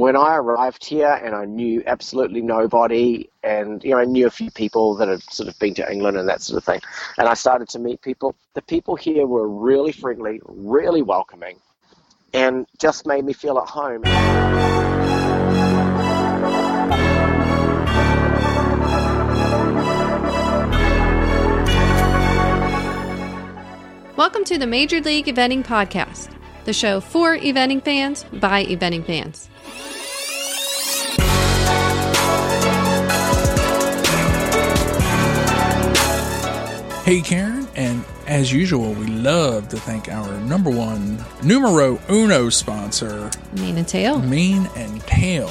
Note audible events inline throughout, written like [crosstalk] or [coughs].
when I arrived here and I knew absolutely nobody, and you know I knew a few people that had sort of been to England and that sort of thing, and I started to meet people. The people here were really friendly, really welcoming, and just made me feel at home. Welcome to the Major League Eventing Podcast, the show for eventing fans by eventing fans. Hey, Karen, and as usual, we love to thank our number one numero uno sponsor, Mane and tail. Mane and Tail.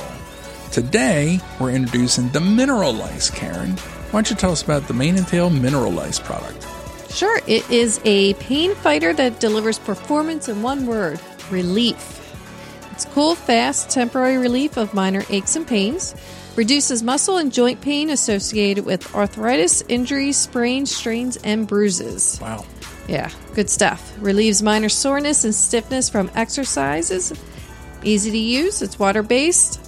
Today, we're introducing the Mineral Ice, Karen. Why don't you tell us about the Mane and Tail Mineral Ice product? Sure, it is a pain fighter that delivers performance in one word relief. It's cool, fast, temporary relief of minor aches and pains, reduces muscle and joint pain associated with arthritis, injuries, sprains, strains, and bruises. Wow. Yeah, good stuff. Relieves minor soreness and stiffness from exercises. Easy to use, it's water based,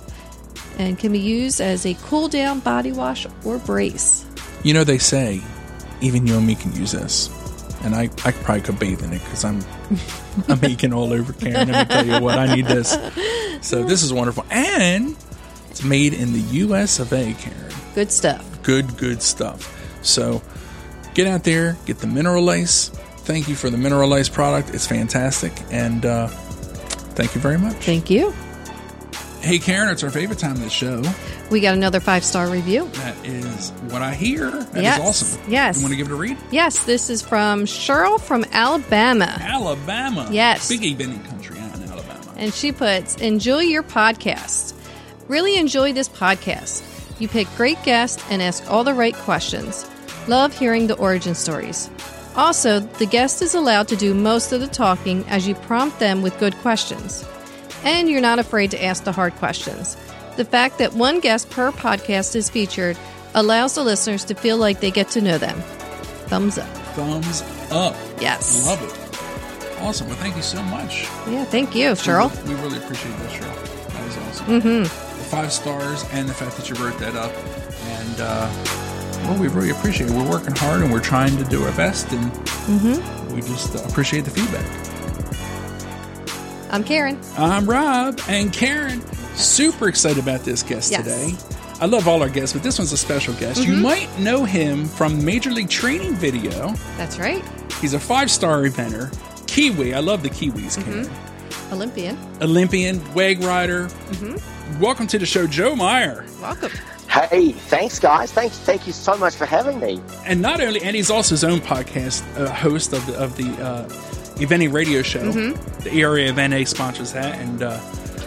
and can be used as a cool down body wash or brace. You know, they say even you and me can use this. And I, I probably could bathe in it because I'm I'm [laughs] aching all over, Karen. Let me tell you what, I need this. So this is wonderful. And it's made in the US of A, Karen. Good stuff. Good, good stuff. So get out there, get the Mineral Ice. Thank you for the Mineral Ice product. It's fantastic. And uh, thank you very much. Thank you. Hey, Karen, it's our favorite time of the show. We got another five star review. That is what I hear. That is Yes, awesome. yes. You want to give it a read? Yes, this is from Cheryl from Alabama. Alabama. Yes. Big eventing country out in Alabama. And she puts, Enjoy your podcast. Really enjoy this podcast. You pick great guests and ask all the right questions. Love hearing the origin stories. Also, the guest is allowed to do most of the talking as you prompt them with good questions. And you're not afraid to ask the hard questions. The fact that one guest per podcast is featured allows the listeners to feel like they get to know them. Thumbs up. Thumbs up. Yes. Love it. Awesome. Well, thank you so much. Yeah, thank you, Cheryl. We, we really appreciate that, Cheryl. That is awesome. Mm-hmm. The five stars and the fact that you wrote that up. And, uh, well, we really appreciate it. We're working hard and we're trying to do our best. And Mm-hmm. we just uh, appreciate the feedback. I'm Karen. I'm Rob and Karen. Super excited about this guest Yes. today. I love all our guests, but this one's a special guest. You might know him from Major League Training video. That's right. He's a five star eventer. Kiwi. I love the Kiwis, Karen. Olympian. Olympian, WEG rider. Welcome to the show, Joe Meyer. Welcome. Hey, thanks, guys. Thank, thank you so much for having me. And not only, and he's also his own podcast uh, host of the of the uh, eventing radio show. The area of NA sponsors that, and uh,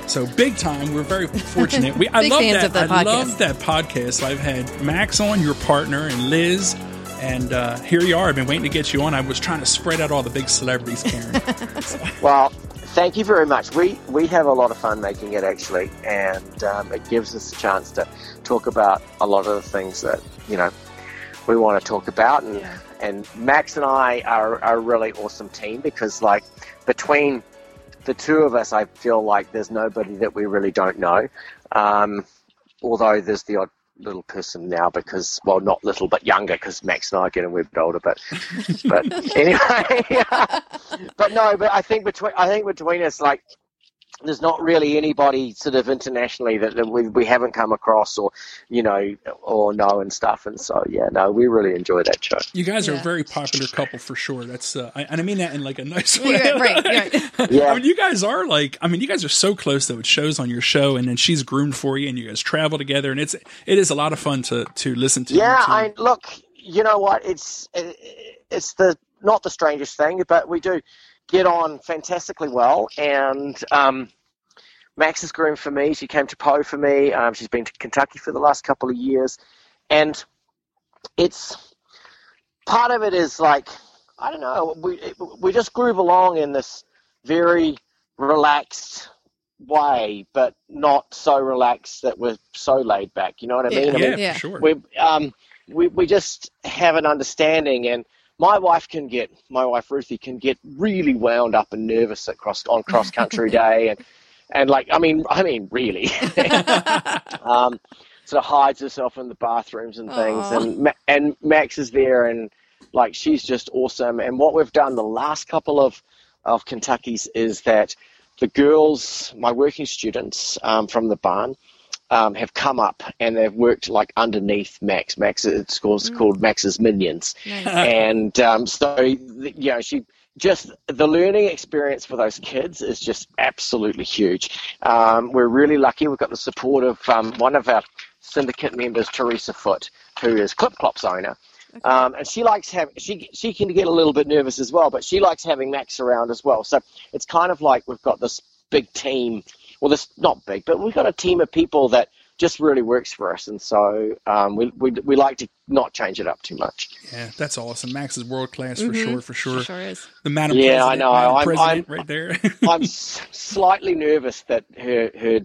so big time. We're very fortunate. We [laughs] I Big love fans that. of that I podcast. love that podcast. I've had Max on, your partner, and Liz. And uh, here you are. I've been waiting to get you on. I was trying to spread out all the big celebrities, Karen. [laughs] Well, thank you very much. We we have a lot of fun making it actually, and um, it gives us a chance to talk about a lot of the things that you know we want to talk about. And and Max and I are, are a really awesome team because like between the two of us, I feel like there's nobody that we really don't know. Um, although there's the odd little person now because well not little but younger because Max and I are getting a bit older but but [laughs] anyway [laughs] but no but I think between I think between us like there's not really anybody sort of internationally that, that we, we haven't come across or you know or know and stuff and so yeah no we really enjoy that show You guys are a very popular couple for sure. That's uh, I, and I mean that in like a nice way. [laughs] Yeah, right, right. Yeah. I mean, you guys are like, I mean, you guys are so close though. It shows on your show, and then she's groomed for you, and you guys travel together, and it's it is a lot of fun to to listen to. Yeah, you two. I look. You know what? It's it's the not the strangest thing, but we do get on fantastically well. And um, Max is groomed for me. She came to Pau for me. Um, she's been to Kentucky for the last couple of years, and it's part of it is like I don't know. We we just groove along in this very relaxed way, but not so relaxed that we're so laid back. You know what I mean? I yeah, mean, Yeah. sure. we um we we just have an understanding and my wife can get my wife Ruthie can get really wound up and nervous at cross on cross country [laughs] day and and like I mean I mean really, [laughs] [laughs] um, sort of hides herself in the bathrooms and things, Aw. and and Max is there, and like she's just awesome. And what we've done the last couple of of Kentucky's is that the girls, my working students um, from the barn, um, have come up and they've worked like underneath Max. Max, it's called, called Max's Minions, Nice. [laughs] and um, so you know she just the learning experience for those kids is just absolutely huge. Um, we're really lucky. We've got the support of um, one of our syndicate members, Teresa Foot, who is Clip Clop's owner. Um, and she likes having she she can get a little bit nervous as well, but she likes having Max around as well. So it's kind of like we've got this big team. Well, this not big, but we've got a team of people that just really works for us, and so um, we, we we like to not change it up too much. Yeah, that's awesome. Max is world class for sure, for sure. Sure is. The Madam Yeah, I President, know. I'm- President I'm- right there. [laughs] I'm s- slightly nervous that her her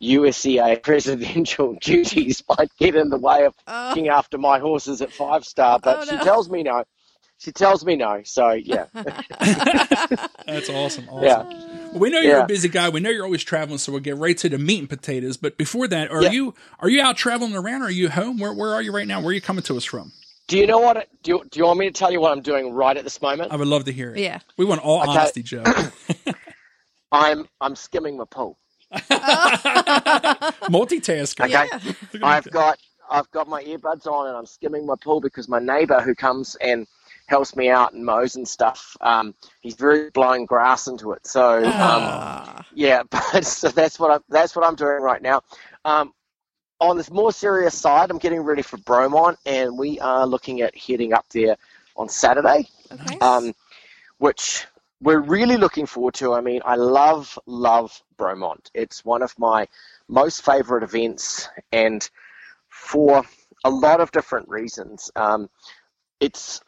USEA [laughs] presidential [laughs] duties might get in the way of Oh. looking after my horses at Five Star, but Oh, she tells me no. She tells me no. So yeah, That's awesome. Awesome. yeah. Well, we know you're Yeah. a busy guy. We know you're always traveling, so we'll get right to the meat and potatoes. But before that, are Yeah. you are you out traveling around? Or Are you home? Where where are you right now? Where are you coming to us from? Do you know what? Do you, do you want me to tell you what I'm doing right at this moment? I would love to hear it. Yeah. We want all Okay. honesty, Joe. [coughs] [laughs] I'm I'm skimming my pool. [laughs] Multitasker. Okay, Look at I've got I've got my earbuds on and I'm skimming my pool because my neighbour who comes and helps me out and mows and stuff, um, he's very blowing grass into it. So um, Ah. Yeah, [laughs] but so that's what I that's what I'm doing right now. Um, on this more serious side, I'm getting ready for Bromont, and we are looking at heading up there on Saturday, Okay. um, which we're really looking forward to. I mean, I love love Bromont. It's one of my most favorite events, and for a lot of different reasons. Um, it's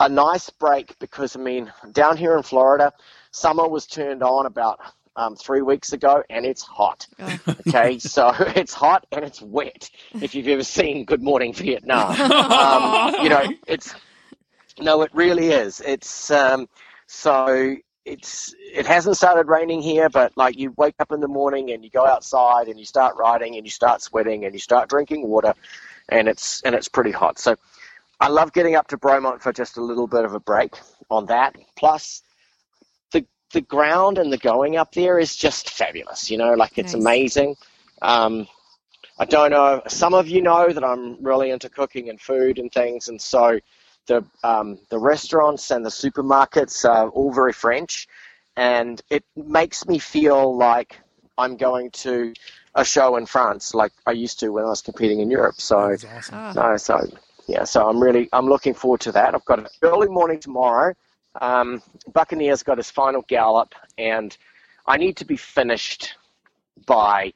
a nice break because I mean, down here in Florida, summer was turned on about um, three weeks ago, and it's hot. [laughs] Oh. Okay, so [laughs] it's hot and it's wet. If you've ever seen Good Morning Vietnam, [laughs] um, you know it's no, it really is. It's um, so it's it hasn't started raining here, but like you wake up in the morning and you go outside and you start riding and you start sweating and you start drinking water, and it's and it's pretty hot. So I love getting up to Bromont for just a little bit of a break on that. Plus, the the ground and the going up there is just fabulous. You know, like it's Nice. amazing. Um, I don't know. Some of you know that I'm really into cooking and food and things, and so the um, the restaurants and the supermarkets are all very French, and it makes me feel like I'm going to a show in France, like I used to when I was competing in Europe. So awesome. No, so yeah, so I'm really I'm looking forward to that. I've got an early morning tomorrow. Um, Buccaneers got his final gallop, and I need to be finished by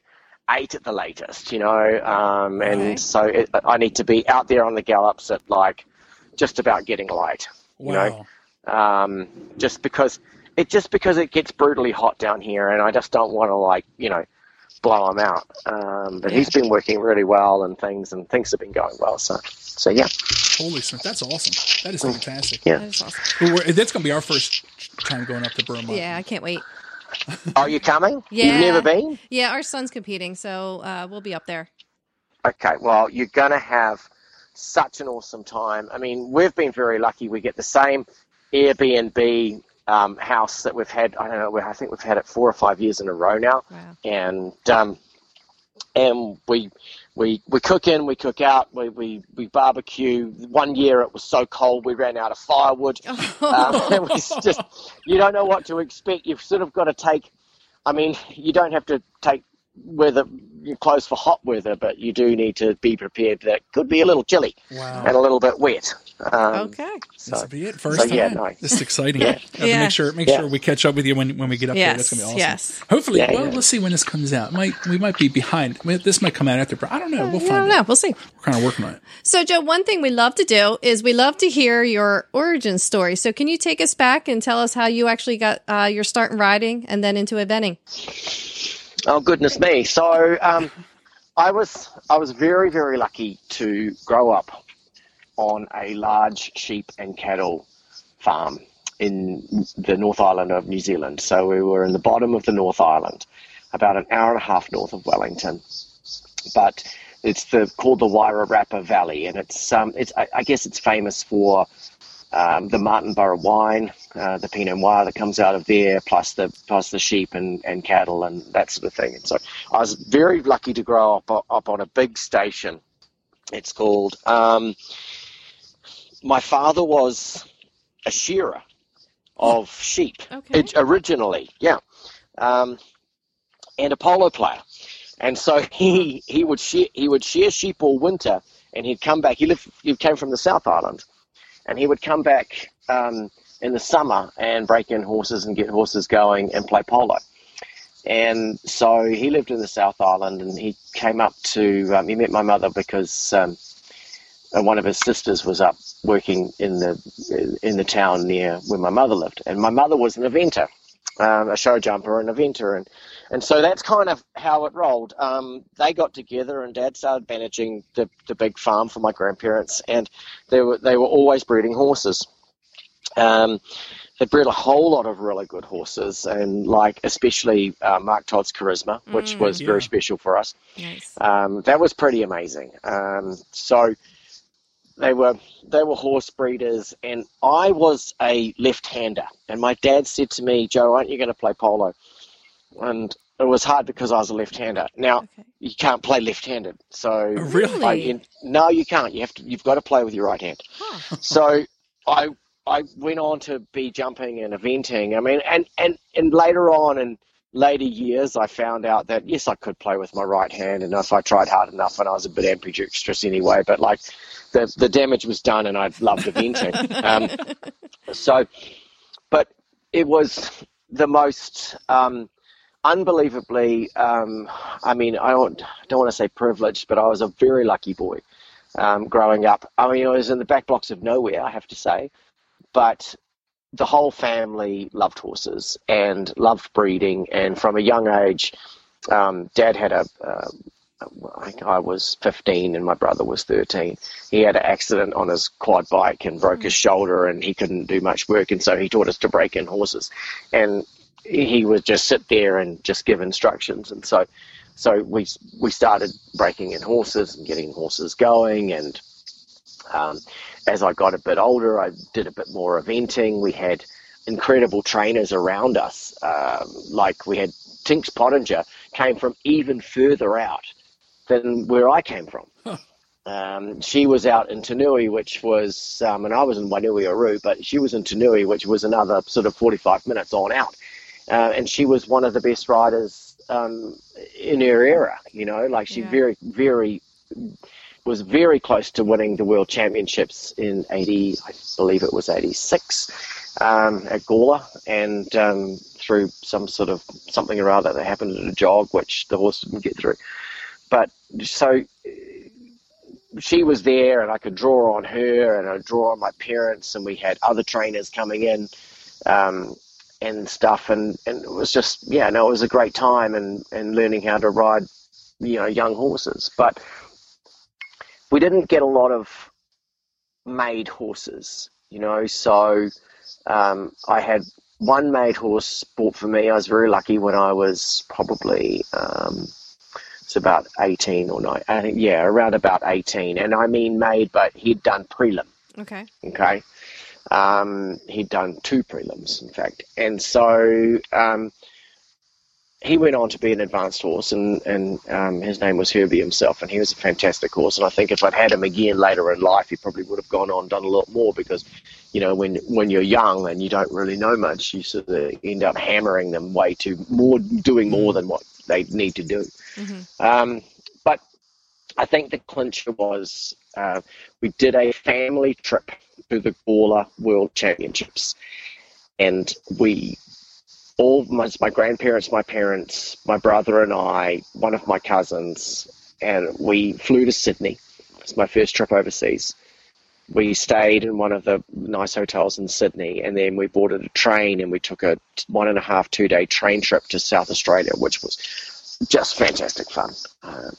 eight at the latest. You know, um, and Okay. so it, I need to be out there on the gallops at like just about getting light. You know, um, just because it just because it gets brutally hot down here, and I just don't want to like you know blow him out. Um, but he's been working really well and things, and things have been going well. So, so yeah, Holy smokes, that's awesome. That is fantastic. yeah. That is awesome. Well, that's going to be our first time going up to Bromont. Yeah, I can't wait. [laughs] Are you coming? Yeah. You've never been? Yeah, our son's competing, so uh, we'll be up there. Okay, well, you're going to have such an awesome time. I mean, we've been very lucky. We get the same Airbnb um, house that we've had. I don't know. I think we've had it four or five years in a row now, Wow. and um, and we we we cook in, we cook out, we, we we barbecue. One year it was so cold we ran out of firewood. [laughs] Um, [laughs] it was just you don't know what to expect. You've sort of got to take. I mean, you don't have to take weather your clothes for hot weather, but you do need to be prepared that it could be a little chilly Wow. and a little bit wet. Um, okay. So, This will be it. First so, yeah, no. This is exciting. Yeah. Yeah. Make sure make Yeah. sure we catch up with you when when we get up there. That's gonna be awesome. yes. Hopefully, Yeah, well, yeah. let's see when this comes out. Might we might be behind. I mean, this might come out after. I don't know. We'll I find don't out. know. We'll see. We're kind of working on it. So, Joe, one thing we love to do is we love to hear your origin story. So, can you take us back and tell us how you actually got uh, your start in riding and then into eventing? Oh goodness me! So um, I was I was very very lucky to grow up on a large sheep and cattle farm in the North Island of New Zealand. So we were in the bottom of the North Island, about an hour and a half north of Wellington. But it's the called the Wairarapa Valley, and it's um, it's I, I guess it's famous for um, the Martinborough wine, uh, the Pinot Noir that comes out of there, plus the plus the sheep and, and cattle and that sort of thing. And so I was very lucky to grow up up on a big station. It's called. Um, my father was a shearer of [laughs] sheep Okay. originally, yeah, um, and a polo player. And so [laughs] he he would shear he would shear sheep all winter, and he'd come back. He lived he came from the South Island, and he would come back um, in the summer and break in horses and get horses going and play polo. And so he lived in the South Island, and he came up to um, he met my mother because um, one of his sisters was up working in the in the town near where my mother lived, and my mother was an eventer, um, a show jumper, an eventer, and and so that's kind of how it rolled. Um, they got together, and Dad started managing the, the big farm for my grandparents, and they were they were always breeding horses. Um, they bred a whole lot of really good horses, and like especially uh, Mark Todd's Charisma, which Mm. was Yeah. very special for us. Nice. Um, that was pretty amazing. Um, so they were they were horse breeders, and I was a left-hander. And my dad said to me, "Joe, aren't you going to play polo?" And it was hard because I was a left-hander. Now Okay. you can't play left-handed, so Really? I, in, no, you can't. You have to. You've got to play with your right hand. Huh. So I I went on to be jumping and eventing. I mean, and and and later on in later years, I found out that yes, I could play with my right hand, and if I tried hard enough, and I was a bit ambidextrous anyway. But like the the damage was done, and I loved eventing. [laughs] um, so, but it was the most. Um, Unbelievably, um, I mean, I don't, don't want to say privileged, but I was a very lucky boy um, growing up. I mean, I was in the back blocks of nowhere, I have to say, but the whole family loved horses and loved breeding. And from a young age, um, Dad had a, uh, I think I was 15 and my brother was 13. He had an accident on his quad bike and broke his shoulder, and he couldn't do much work. And so he taught us to break in horses. And he would just sit there and just give instructions. And so, so we we started breaking in horses and getting horses going. And um, as I got a bit older, I did a bit more eventing. We had incredible trainers around us. Um, like we had Tinks Pottinger came from even further out than where I came from. [laughs] Um, she was out in Tinui, which was, um, and I was in Wainuioru, but she was in Tinui, which was another sort of 45 minutes on out. Uh, and she was one of the best riders um, in her era, you know, like she Yeah. very, very, was very close to winning the world championships in 80, I believe it was 86, um, at Gawler, and um, through some sort of something or other that happened at a jog, which the horse didn't get through. But so she was there, and I could draw on her, and I draw on my parents, and we had other trainers coming in. Um, and stuff and, and it was just yeah no it was a great time and, and learning how to ride you know young horses but we didn't get a lot of made horses you know so um, I had one made horse bought for me I was very lucky when I was probably um, it's about 18 or 9 I think yeah around about 18 and I mean made but he'd done prelim Okay. Okay. Um, he'd done two prelims, in fact. And so um, he went on to be an advanced horse, and, and um, his name was Herbie himself, and he was a fantastic horse. And I think if I'd had him again later in life, he probably would have gone on and done a lot more because, you know, when when you're young and you don't really know much, you sort of end up hammering them way too more, doing more than what they need to do. hmm Um, but I think the clincher was uh, we did a family trip to the Gawler World Championships, and we all my, my grandparents, my parents, my brother, and I, one of my cousins, and we flew to Sydney. It's my first trip overseas. We stayed in one of the nice hotels in Sydney, and then we boarded a train and we took a one and a half, two day train trip to South Australia, which was just fantastic fun. Um,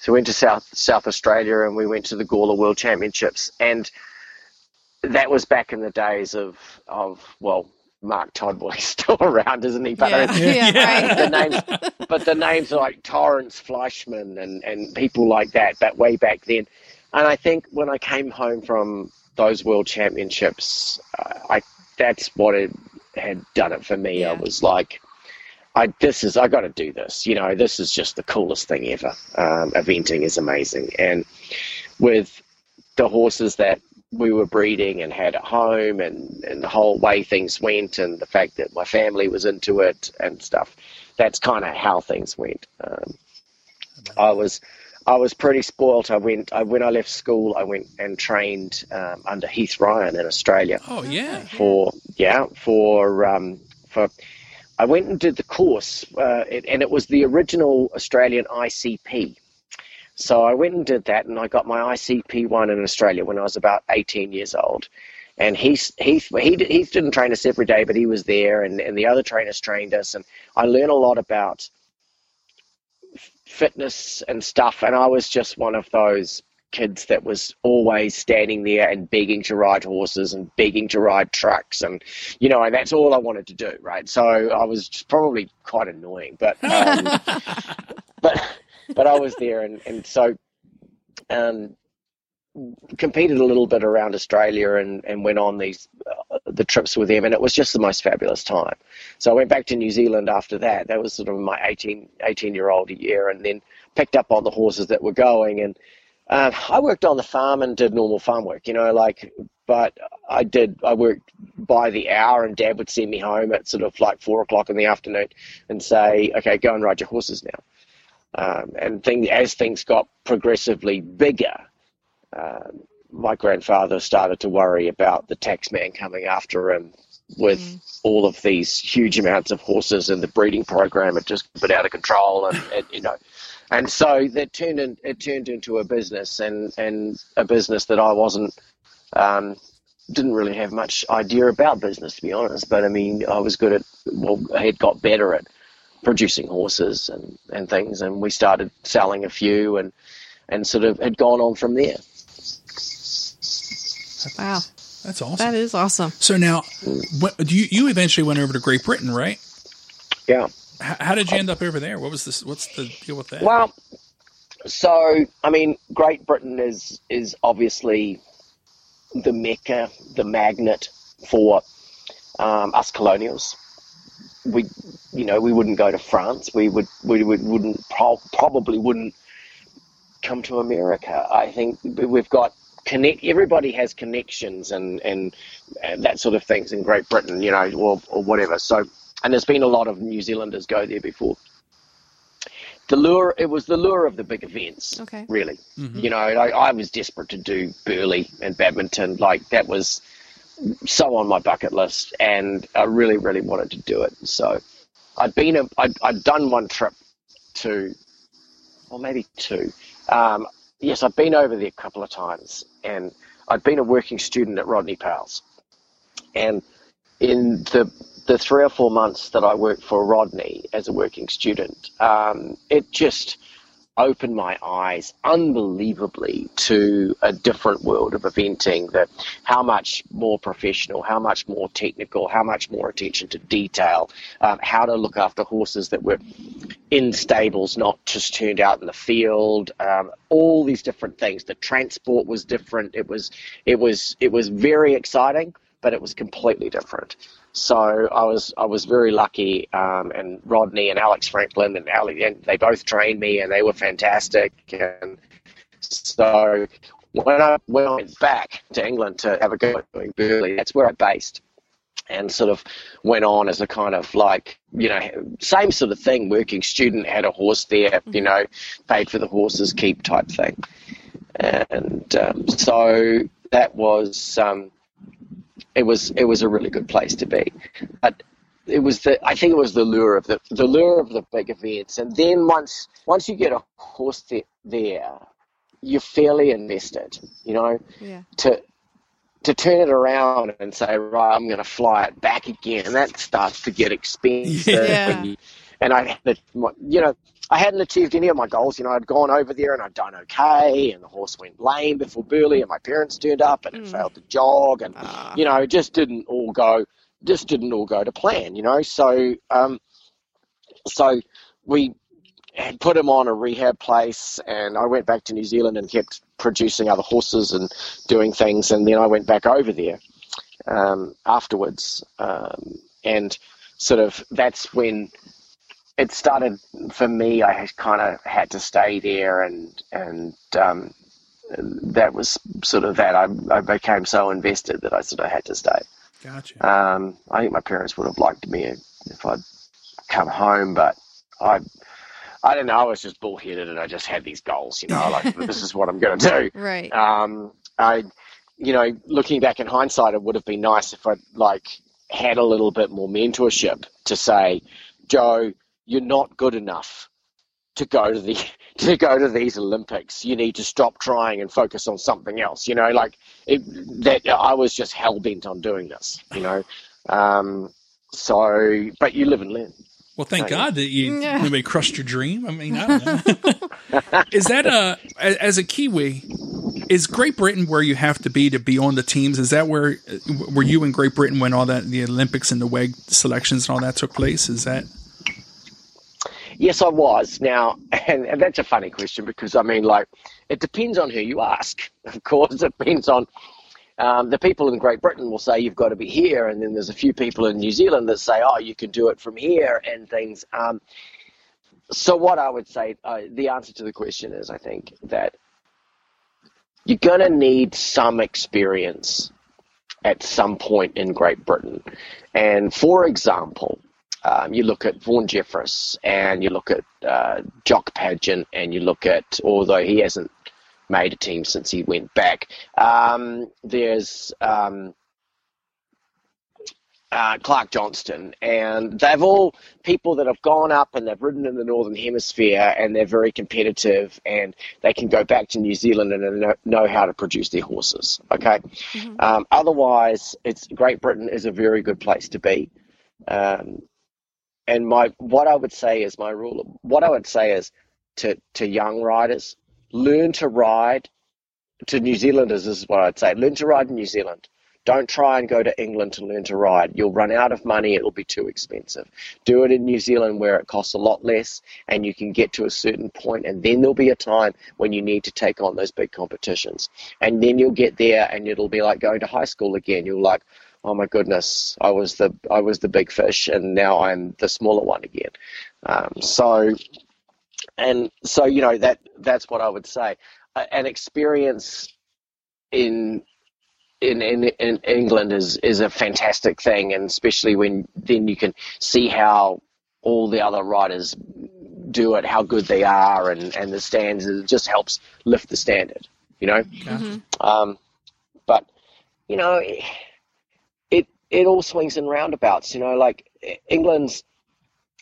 so we went to South South Australia and we went to the Gawler World Championships, and that was back in the days of of well Mark Todd. Well, he's [laughs] still around, isn't he? But [laughs] Yeah, yeah, the names, but the names are like Torrance Fleischmann and, and people like that, but way back then. And I think when I came home from those world championships, uh, I that's what it had done it for me. I was like, I this is I got to do this. You know, this is just the coolest thing ever. Um, eventing is amazing, and with the horses that we were breeding and had at home, and and the whole way things went, and the fact that my family was into it and stuff. That's kind of how things went. Um, I was. I was pretty spoilt. I went I, when I left school. I went and trained um, under Heath Ryan in Australia Oh yeah. for yeah for um, for I went and did the course uh, it, and it was the original Australian ICP. So I went and did that and I got my ICP one in Australia when I was about 18 years old. And Heath, Heath, he, Heath didn't train us every day, but he was there and, and the other trainers trained us. And I learned a lot about fitness and stuff. And I was just one of those kids that was always standing there and begging to ride horses and begging to ride trucks and you know and that's all I wanted to do right so I was probably quite annoying but um, [laughs] but but I was there and and so um competed a little bit around Australia and and went on these uh, the trips with them and it was just the most fabulous time so I went back to New Zealand after that that was sort of my 18 18 year old year and then picked up on the horses that were going and um, I worked on the farm and did normal farm work, you know, like, but I did, I worked by the hour and dad would send me home at sort of like four o'clock in the afternoon and say, okay, go and ride your horses now. Um, and thing, as things got progressively bigger, um, my grandfather started to worry about the tax man coming after him with all of these huge amounts of horses and the breeding program had just been out of control and, [laughs] and you know. And so that turned in, it turned into a business and and a business that I wasn't um, didn't really have much idea about business to be honest. But I mean I was good at well I had got better at producing horses and, and things and we started selling a few and and sort of had gone on from there Wow. That's awesome. That is awesome. so now, what, you you eventually went over to Great Britain, right? yeah H- how did you end up over there? What was this? What's the deal with that? Well, so I mean, Great Britain is is obviously the mecca, the magnet for um, us colonials. We, you know, we wouldn't go to France. We would, we would, wouldn't pro- probably wouldn't come to America. I think we've got connect. Everybody has connections and and, and that sort of things in Great Britain, you know, or or whatever. So, and there's been a lot of New Zealanders go there before the lure it was the lure of the big events Okay. really mm-hmm. you know I, I was desperate to do Burghley and badminton like that was so on my bucket list and i really really wanted to do it. So i'd been a, I'd, I'd done one trip to or maybe two. Um, yes i've been over there a couple of times and i'd been a working student at rodney powell's. And in the the three or four months that I worked for Rodney as a working student, um, it just opened my eyes unbelievably to a different world of eventing that how much more professional how much more technical how much more attention to detail um, how to look after horses that were in stables not just turned out in the field um, all these different things. The transport was different. It was it was it was very exciting but it was completely different so I was I was very lucky, um, and Rodney and Alex Franklin and Ali, and they both trained me, and they were fantastic. And so when I when I went back to England to have a go at doing Burghley, that's where I based, and sort of went on as a kind of like you know same sort of thing. Working student had a horse there, you know, paid for the horses keep type thing, and um, so that was. Um, it was it was a really good place to be. But it was the I think it was the lure of the the lure of the big events, and then once once you get a horse there, there you're fairly invested. You know, Yeah. to to turn it around and say, right, I'm going to fly it back again, that starts to get [laughs] expensive. Yeah. you- and I, had, you know, I hadn't achieved any of my goals. You know, I'd gone over there and I'd done okay, and the horse went lame before Burghley, and my parents turned up, and it Mm. failed to jog, and Ah. you know, it just didn't all go just didn't all go to plan, you know. So, um, so we had put him on a rehab place, and I went back to New Zealand and kept producing other horses and doing things, and then I went back over there um, afterwards, um, and sort of that's when it started for me. I kind of had to stay there, and and um, that was sort of that. I, I became so invested that I sort of had to stay. Gotcha. Um, I think my parents would have liked me if I'd come home, but I, I don't know. I was just bullheaded, and I just had these goals. You know, [laughs] like this is what I'm going to do. Right. Um, I, you know, looking back in hindsight, it would have been nice if I'd like had a little bit more mentorship to say, Joe, you're not good enough to go to the [laughs] to go to these Olympics. You need to stop trying and focus on something else. You know, like it, that. I was just hell bent on doing this. You know, um, so but you live and learn. Well, thank. God that you Yeah. nobody crushed your dream. I mean, I don't know. [laughs] is that a as as a Kiwi? Is Great Britain where you have to be to be on the teams? Is that where were you in Great Britain when all that the Olympics and the WEG selections and all that took place? Is that Yes, I was. Now, [laughs] and, and that's a funny question because I mean, like, it depends on who you ask. [laughs] Of course, it depends on um, the people in Great Britain will say you've got to be here, and then there's a few people in New Zealand that say, oh, you can do it from here and things. Um, so, what I would say, uh, the answer to the question is, I think that you're going to need some experience at some point in Great Britain. And for example, um, you look at Vaughn Jefferis and you look at uh, Jock Paget and you look at, although he hasn't made a team since he went back, um, there's um, uh, Clarke Johnstone, and they've all people that have gone up and they've ridden in the Northern Hemisphere and they're very competitive and they can go back to New Zealand and know, know how to produce their horses. Okay, um, otherwise, it's Great Britain is a very good place to be. Um, and my what I would say is my rule. What I would say is to to young riders, learn to ride. To New Zealanders, this is what I'd say: learn to ride in New Zealand. Don't try and go to England to learn to ride. You'll run out of money. It'll be too expensive. Do it in New Zealand where it costs a lot less and you can get to a certain point, and then there'll be a time when you need to take on those big competitions. And then you'll get there, and it'll be like going to high school again. You're like, oh my goodness, I was the I was the big fish, and now I'm the smaller one again. Um, so, and so you know that that's what I would say. Uh, An experience in in, in in England is is a fantastic thing, and especially when then you can see how all the other riders do it, how good they are, and and the stands. It just helps lift the standard, you know. Gotcha. Um, but you know, it it all swings in roundabouts. You know, like England's,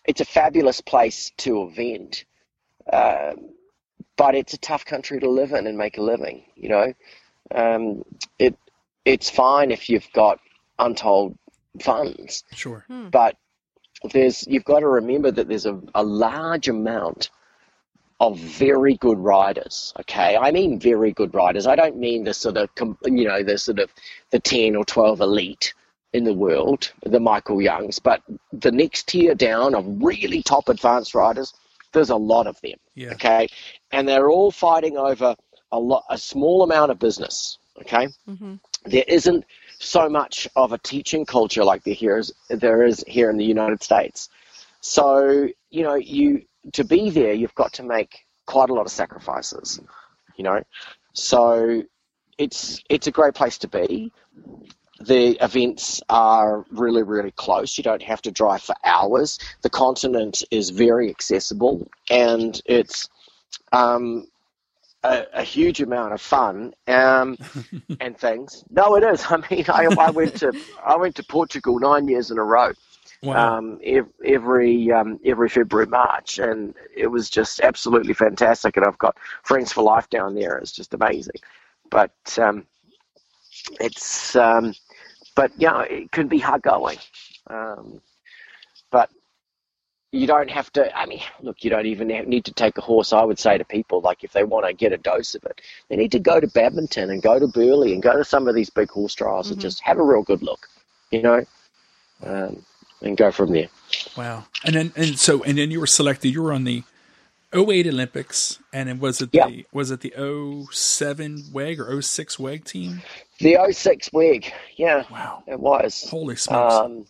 it's a fabulous place to event, um, but it's a tough country to live in and make a living. You know, um, it it's fine if you've got untold funds, sure? but there's you've got to remember that there's a, a large amount of very good riders. Okay, I mean very good riders. I don't mean the sort of you know the sort of the ten or twelve elite in the world, the Michael Jungs, but the next tier down of really top advanced riders. There's a lot of them. Yeah. Okay, and they're all fighting over a lot, a small amount of business. Okay, mm-hmm. there isn't so much of a teaching culture like there here is there is here in the United States. So you know, you to be there, you've got to make quite a lot of sacrifices. You know, so it's it's a great place to be. The events are really really close. You don't have to drive for hours. The continent is very accessible, and it's um, a, a huge amount of fun um, [laughs] and things. No, it is. I mean, I, I went to I went to Portugal nine years in a row Wow. um, ev- every um, every February March, and it was just absolutely fantastic. And I've got friends for life down there. It's just amazing. But um, it's but yeah, it can be hard going. Um, but you don't have to. I mean, look, you don't even have, need to take a horse. I would say to people, like if they want to get a dose of it, they need to go to Badminton and go to Burghley and go to some of these big horse trials and just have a real good look. You know. um, and go from there. Wow. And then and so and then you were selected. You were on the 08 Olympics, and it was it Yeah. the was it the 07 WEG or 06 WEG team? The 06 WEG, yeah, Wow. it was. Holy smokes. Um,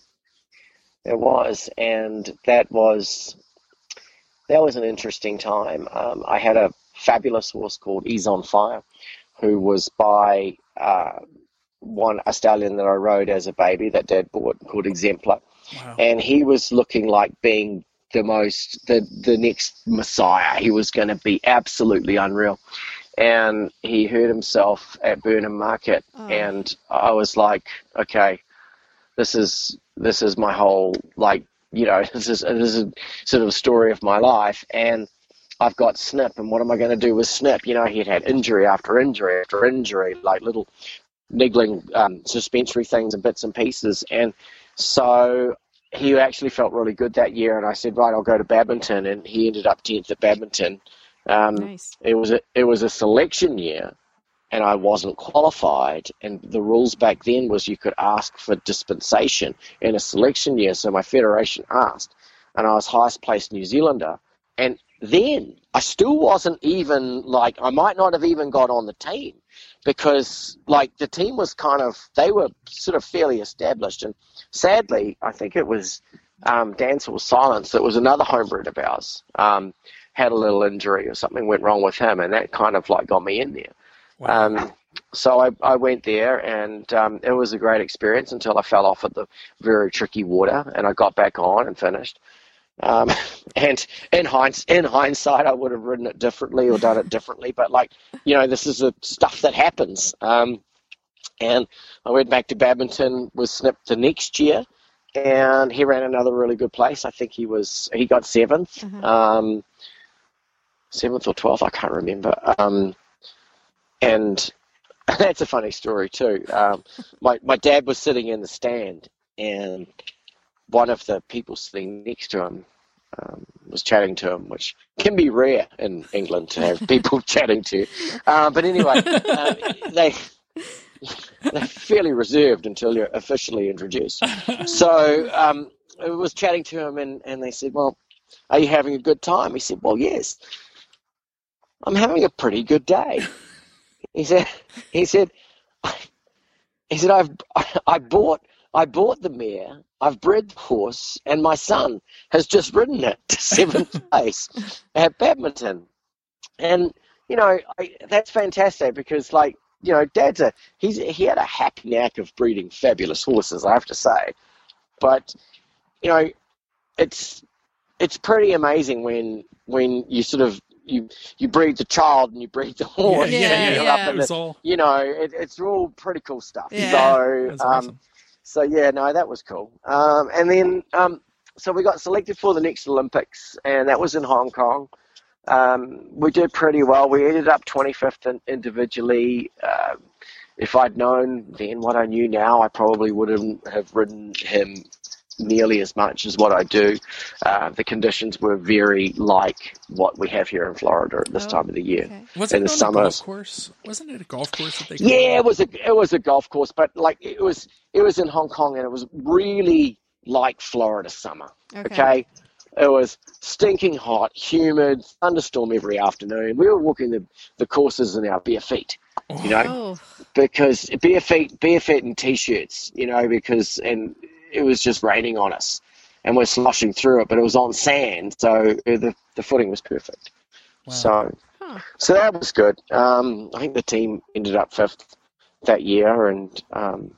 it was, and that was that was an interesting time. Um, I had a fabulous horse called Ease on Fire, who was by uh, one a stallion that I rode as a baby that Dad bought called Exemplar, wow. and he was looking like being the most the the next messiah. He was going to be absolutely unreal. And he hurt himself at Burnham Market, Oh. and I was like, okay, this is this is my whole like you know [laughs] this is this is sort of a story of my life, and I've got Snip, and what am I going to do with Snip? You know, he'd had injury after injury after injury, like little niggling um, suspensory things and bits and pieces, and so he actually felt really good that year. And I said, right, I'll go to badminton, and he ended up tenth at badminton. Um, Nice. it was a it was a selection year, and I wasn't qualified. And the rules back then was you could ask for dispensation in a selection year. So my federation asked, and I was highest placed New Zealander. And then I still wasn't even like I might not have even got on the team because like the team was kind of they were sort of fairly established. And sadly, I think it was um, Dancel Silence that was another homebred of ours. Um, had a little injury or something went wrong with him, and that kind of like got me in there. wow. Um, so I, I went there, and um, it was a great experience until I fell off at the very tricky water, and I got back on and finished. Um, [laughs] and in, hinds- in hindsight, I would have ridden it differently or done it differently, but like you know, this is the stuff that happens. Um, and I went back to badminton, was snipped the next year, and he ran another really good place. I think he was he got 7th Mhm. um, seventh or twelfth, I can't remember. Um, and [laughs] that's a funny story too. Um, my my dad was sitting in the stand, and one of the people sitting next to him um, was chatting to him, which can be rare in England to have [laughs] people [laughs] chatting to you. Uh, but anyway, um, they they're fairly reserved until you're officially introduced. So um, I was chatting to him, and, and they said, "Well, are you having a good time?" He said, "Well, yes, I'm having a pretty good day." [laughs] He said, "He said, he said I've I bought I bought the mare, I've bred the horse, and my son has just ridden it to seventh [laughs] place at badminton, and you know I, that's fantastic because like." You know, Dad's a he's he had a happy knack of breeding fabulous horses, I have to say. But you know, it's it's pretty amazing when when you sort of you you breed the child and you breed the [laughs] horse. yeah, Yeah, yeah. you're yeah. up It in was the- all you know, it, it's all pretty cool stuff. Yeah. So that's um, awesome. so yeah, no, that was cool. Um, and then um, so we got selected for the next Olympics, and that was in Hong Kong. Um, we did pretty well. We ended up 25th in, individually. Um if I'd known then what I knew now, I probably wouldn't have ridden him nearly as much as what I do. Uh, the conditions were very like what we have here in Florida at this Oh, time of the year. Okay. Was in it the on a summer. golf course? Wasn't it a golf course that they? Yeah, it was a it was a golf course, but like it was it was in Hong Kong, and it was really like Florida summer. Okay. Okay, it was stinking hot, humid, thunderstorm every afternoon. We were walking the the courses in our bare feet, you know, Oh, because bare feet, bare feet and t-shirts, you know, because and it was just raining on us, and we're sloshing through it, but it was on sand, so uh, the the footing was perfect. Wow. So. huh. So that was good. Um, I think the team ended up fifth that year, and um,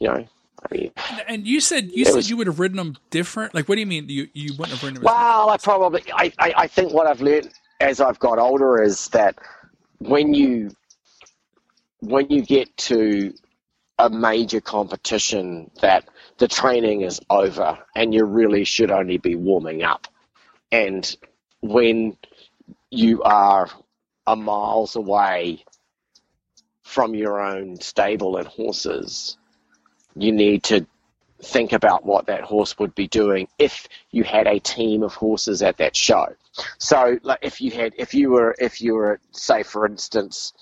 you know, I mean, And you said you said was- you would have ridden them different. Like, what do you mean? You you wouldn't have ridden them? well, I probably, I, I, I think what I've learned as I've got older is that when you when you get to a major competition, that the training is over, and you really should only be warming up, and when you are a miles away from your own stable and horses, you need to think about what that horse would be doing if you had a team of horses at that show. So, like, if you had, if you were, if you were, say, for instance,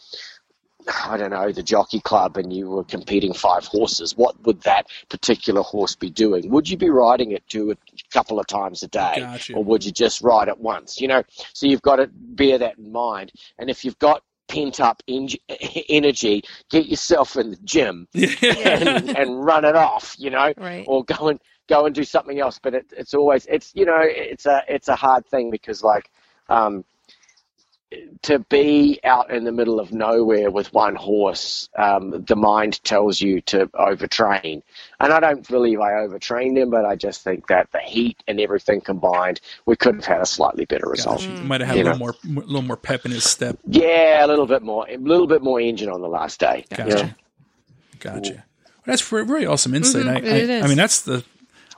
I don't know, the jockey club and you were competing five horses, what would that particular horse be doing? Would you be riding it two a couple of times a day? Gotcha. Or would you just ride it once? You know, so you've got to bear that in mind. And if you've got pent up en- [laughs] energy, get yourself in the gym [laughs] and, and run it off, you know, Right. or go and go and do something else. But it, it's always it's you know it's a it's a hard thing because like um, to be out in the middle of nowhere with one horse, um, the mind tells you to overtrain. And I don't believe I overtrained him, but I just think that the heat and everything combined, we could have had a slightly better result. Gotcha. Might have had You a little know. more, a little more pep in his step. Yeah, a little bit more, a little bit more engine on the last day. you Gotcha. know? Gotcha. Well, that's re- really awesome insight. I, Mhm, it I, is. I mean, that's the.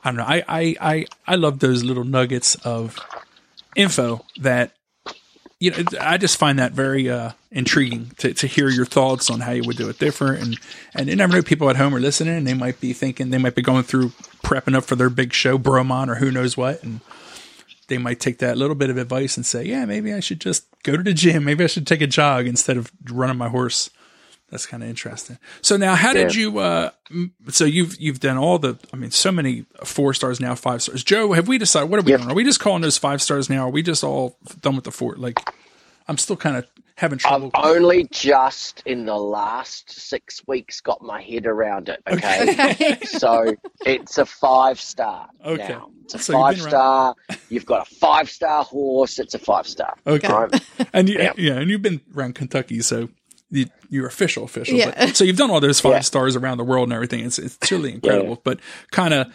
I don't know. I, I, I, I love those little nuggets of info that you know. I just find that very uh, intriguing to, to hear your thoughts on how you would do it different, and and you never know. People at home are listening, and they might be thinking they might be going through prepping up for their big show, Bromont, or who knows what, and they might take that little bit of advice and say, yeah, maybe I should just go to the gym. Maybe I should take a jog instead of running my horse. That's kind of interesting. So now, how did Yeah. you? Uh, so you've you've done all the. I mean, so many four stars now, five stars. Joe, have we decided what are we Yep. doing? Are we just calling those five stars now? Are we just all done with the four? Like, I'm still kind of having trouble. I've only just in the last six weeks got my head around it. Okay, so it's a five star. Okay. now. it's a So you've five been star. You've got a five star horse. It's a five star. Okay. Right? and you, yeah. Yeah. and you've been around Kentucky, so you, you're official, official. Yeah. But, so you've done all those five Yeah. stars around the world and everything. It's it's really incredible. But kind of,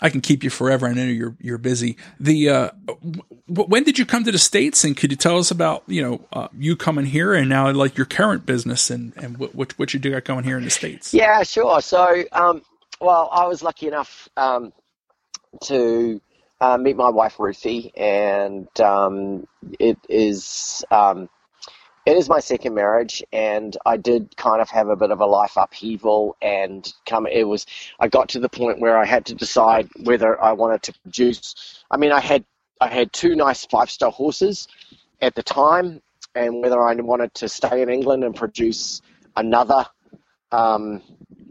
I can keep you forever. I know you're you're busy. The uh, w- when did you come to the states? And could you tell us about you know uh, you coming here and now like your current business and and what what, what you do got going here in the states? Yeah, sure. So, um, well, I was lucky enough um, to uh, meet my wife Ruthie, and um, it is um, it is my second marriage, and I did kind of have a bit of a life upheaval, and come it was I got to the point where I had to decide whether I wanted to produce. I mean, I had I had two nice five star horses at the time, and whether I wanted to stay in England and produce another um,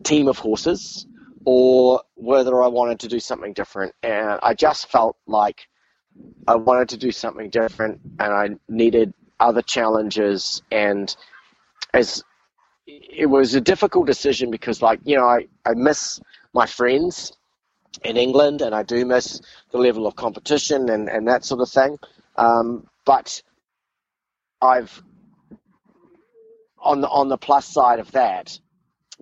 team of horses or whether I wanted to do something different. And I just felt like I wanted to do something different and I needed other challenges. And as it was a difficult decision because, like, you know, I, I miss my friends in England and I do miss the level of competition and, and that sort of thing. Um, but I've on the on the plus side of that,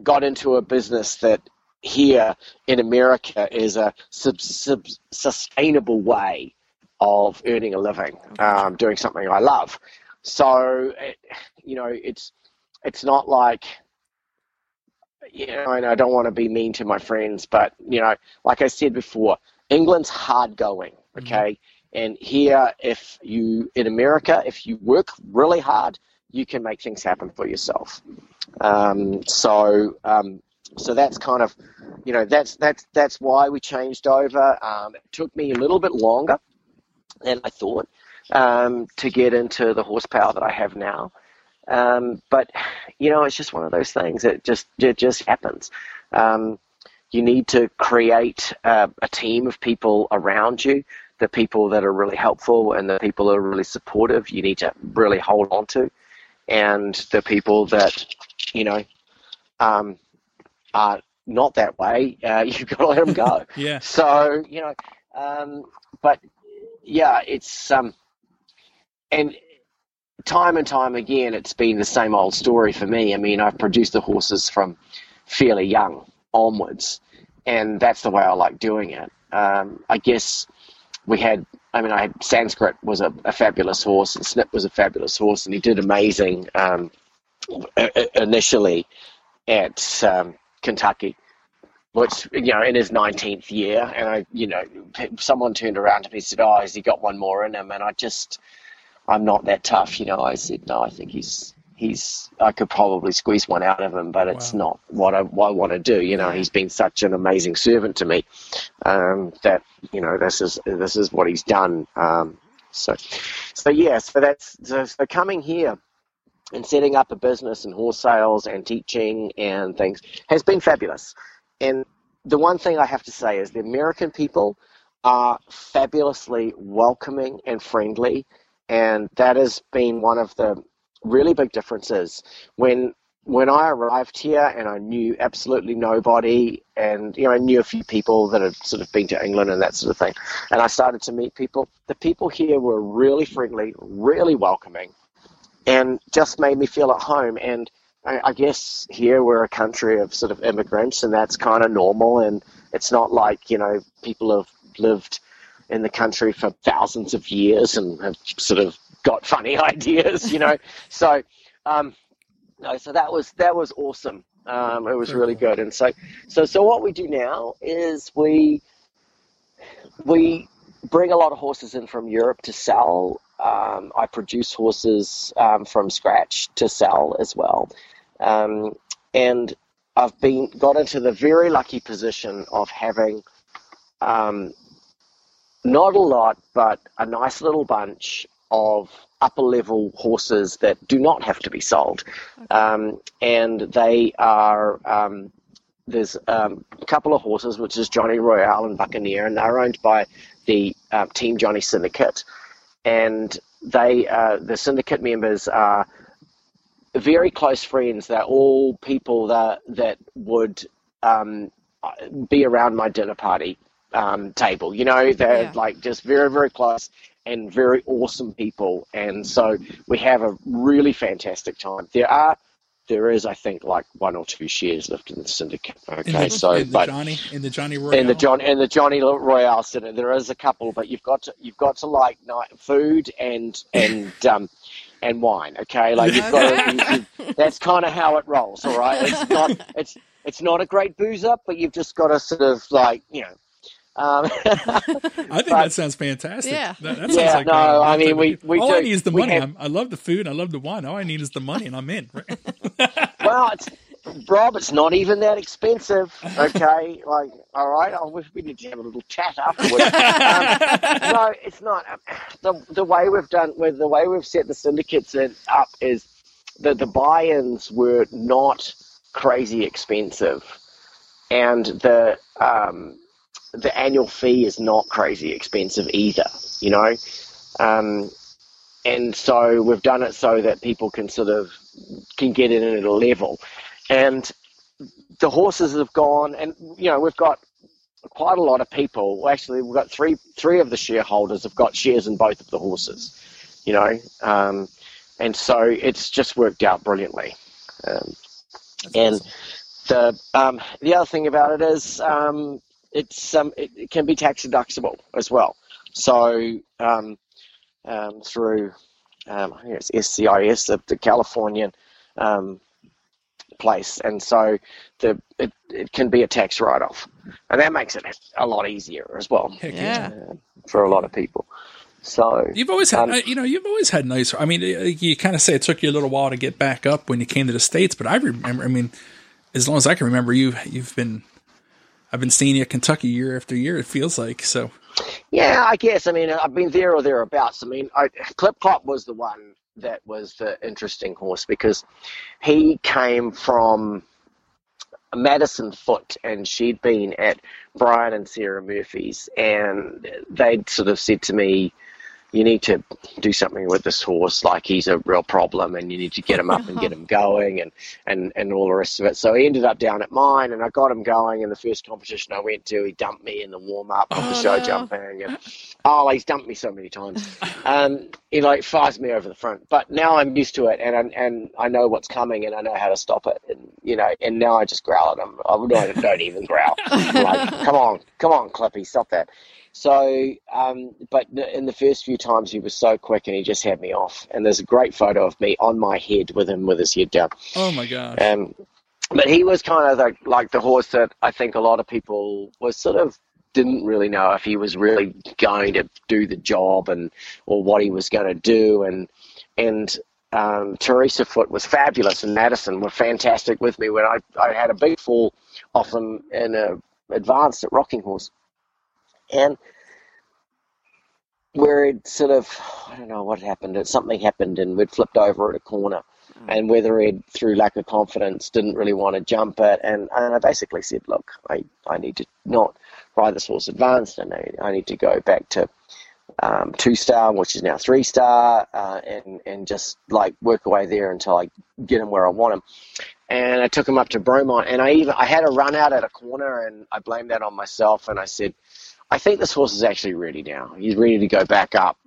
got into a business that here in America is a sub, sub, sustainable way of earning a living, um, doing something I love. So, it, you know, it's it's not like you know, and I don't want to be mean to my friends, but you know, like I said before, England's hard going, okay? And here, if you in America, if you work really hard, you can make things happen for yourself. Um, so, um, so that's kind of, you know, that's that's that's why we changed over. Um, it took me a little bit longer than I thought um, to get into the horsepower that I have now. Um, but you know, it's just one of those things. It just it just happens. Um, you need to create a, a team of people around you, the people that are really helpful and the people that are really supportive. You need to really hold on to, and the people that you know um, are not that way. Uh, [laughs] you've got to let them go. [laughs] Yeah. So you know, um, but yeah, it's um, and time and time again, it's been the same old story for me. I mean, I've produced the horses from fairly young onwards, and that's the way I like doing it. Um, I guess we had. I mean, I had Sanskrit was a, a fabulous horse, and Snip was a fabulous horse, and he did amazing um, initially at um, Kentucky which you know in his 19th year and i you know someone turned around to me and said oh has he got one more in him and i just i'm not that tough you know i said no i think he's he's i could probably squeeze one out of him but it's Wow. not what i, what I want to do you know he's been such an amazing servant to me um, that you know this is this is what he's done um, so so yeah so that's so, so coming here and setting up a business and horse sales and teaching and things has been fabulous. And the one thing I have to say is the American people are fabulously welcoming and friendly, and that has been one of the really big differences. When when I arrived here and I knew absolutely nobody, and you know I knew a few people that had sort of been to England and that sort of thing, and I started to meet people. The people here were really friendly, really welcoming, and just made me feel at home. And I, I guess here we're a country of sort of immigrants, and that's kind of normal. And it's not like you know people have lived in the country for thousands of years and have sort of got funny [laughs] ideas, you know. so, um, no, so that was that was awesome. Um, it was really good. And so, so, so what we do now is we we bring a lot of horses in from Europe to sell. Um, I produce horses um, from scratch to sell as well, um, and I've been got into the very lucky position of having um, not a lot, but a nice little bunch of upper level horses that do not have to be sold. Um, and they are, um, there's um, a couple of horses, which is Johnny Royale and Buccaneer, and they're owned by the uh, Team Johnny Syndicate. And they, uh, the syndicate members are very close friends. They're all people that, that would um, be around my dinner party um, table. You know, they're yeah. like just very, very close and very awesome people. And so we have a really fantastic time. There are there is, I think, like one or two shares left in the syndicate. Okay, in the, so in the but Johnny in the Johnny Royale in the John in the Johnny Royale syndicate, there is a couple, but you've got to you've got to like night food and and [laughs] um and wine. Okay, like you've got to, you, you, that's kind of how it rolls. All right, it's not it's it's not a great boozer, but you've just got to sort of like you know um, [laughs] I think but, that sounds fantastic. Yeah, that, that yeah. Like, no, uh, I mean we, we all do, I need is the money. Have, i love the food. I love the wine. All I need is the money, and I'm in. [laughs] well, it's, Rob, it's not even that expensive. Okay, like all right, I wish we need to have a little chat afterwards. [laughs] um, no, it's not. The the way we've done with the way we've set the syndicates up is that the buy-ins were not crazy expensive, and the um, the annual fee is not crazy expensive either, you know. Um, and so we've done it so that people can sort of can get in at a level. And the horses have gone, and you know we've got quite a lot of people. Actually, we've got three three of the shareholders have got shares in both of the horses, you know, um, and so it's just worked out brilliantly. Um, and awesome. the um, the other thing about it is um, it's um, it, it, can be tax deductible as well. So um, um, through um, I think it's SCIS, the, the Californian um, place, and so the it, it can be a tax write off, and that makes it a lot easier as well. Heck yeah. Uh, for a lot of people. So you've always had, um, uh, you know, you've always had nice. I mean, you kind of say it took you a little while to get back up when you came to the states, but I remember. I mean, as long as I can remember, you you've been I've been seeing you at Kentucky year after year. It feels like so. Yeah, I guess. I mean, I've been there or thereabouts. I mean, I, Clip Clop was the one that was the interesting horse because he came from Madison Foote, and she'd been at Brian and Sarah Murphy's, and they'd sort of said to me, you need to do something with this horse like he's a real problem and you need to get him up and get him [laughs] going and, and, and all the rest of it. So he ended up down at mine and I got him going in the first competition I went to. He dumped me in the warm up of the oh, show no. jumping. And, oh, he's dumped me so many times. Um, he like fires me over the front. But now I'm used to it and, I, and I know what's coming and I know how to stop it. And, you know, and now I just growl at him. I don't, don't even growl. Like, [laughs] come on, come on, Clippy, stop that. So, um, but in the first few times, he was so quick and he just had me off. And there's a great photo of me on my head with him with his head down. Oh my gosh. Um, but he was kind of the, like the horse that I think a lot of people was sort of didn't really know if he was really going to do the job and or what he was going to do and and um, Teresa Foote was fabulous and Madison were fantastic with me when I, I had a big fall off them in a advanced at Rocking Horse and where it sort of I don't know what happened. Something happened, and we'd flipped over at a corner, and Weatherhead, through lack of confidence, didn't really want to jump it. And, and I basically said, look, I, I need to not ride this horse advanced, and I, I need to go back to um, two star, which is now three star, uh, and and just like work away there until I get him where I want him. And I took him up to Bromont, and I even I had a run out at a corner, and I blamed that on myself, and I said, I think this horse is actually ready now. He's ready to go back up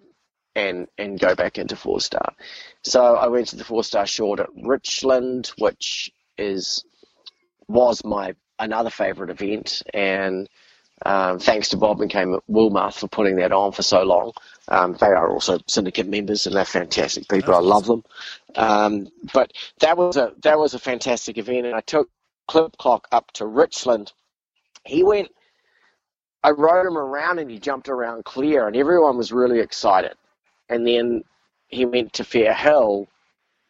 and and go back into four star. So I went to the four star short at Richland, which is was my another favourite event, and um, thanks to Bob and Kate Wilmarth for putting that on for so long. Um, they are also syndicate members, and they're fantastic people. I love them. Um, but that was a that was a fantastic event, and I took Clip Clop up to Richland. He went. I rode him around, and he jumped around clear, and everyone was really excited. And then he went to Fair Hill,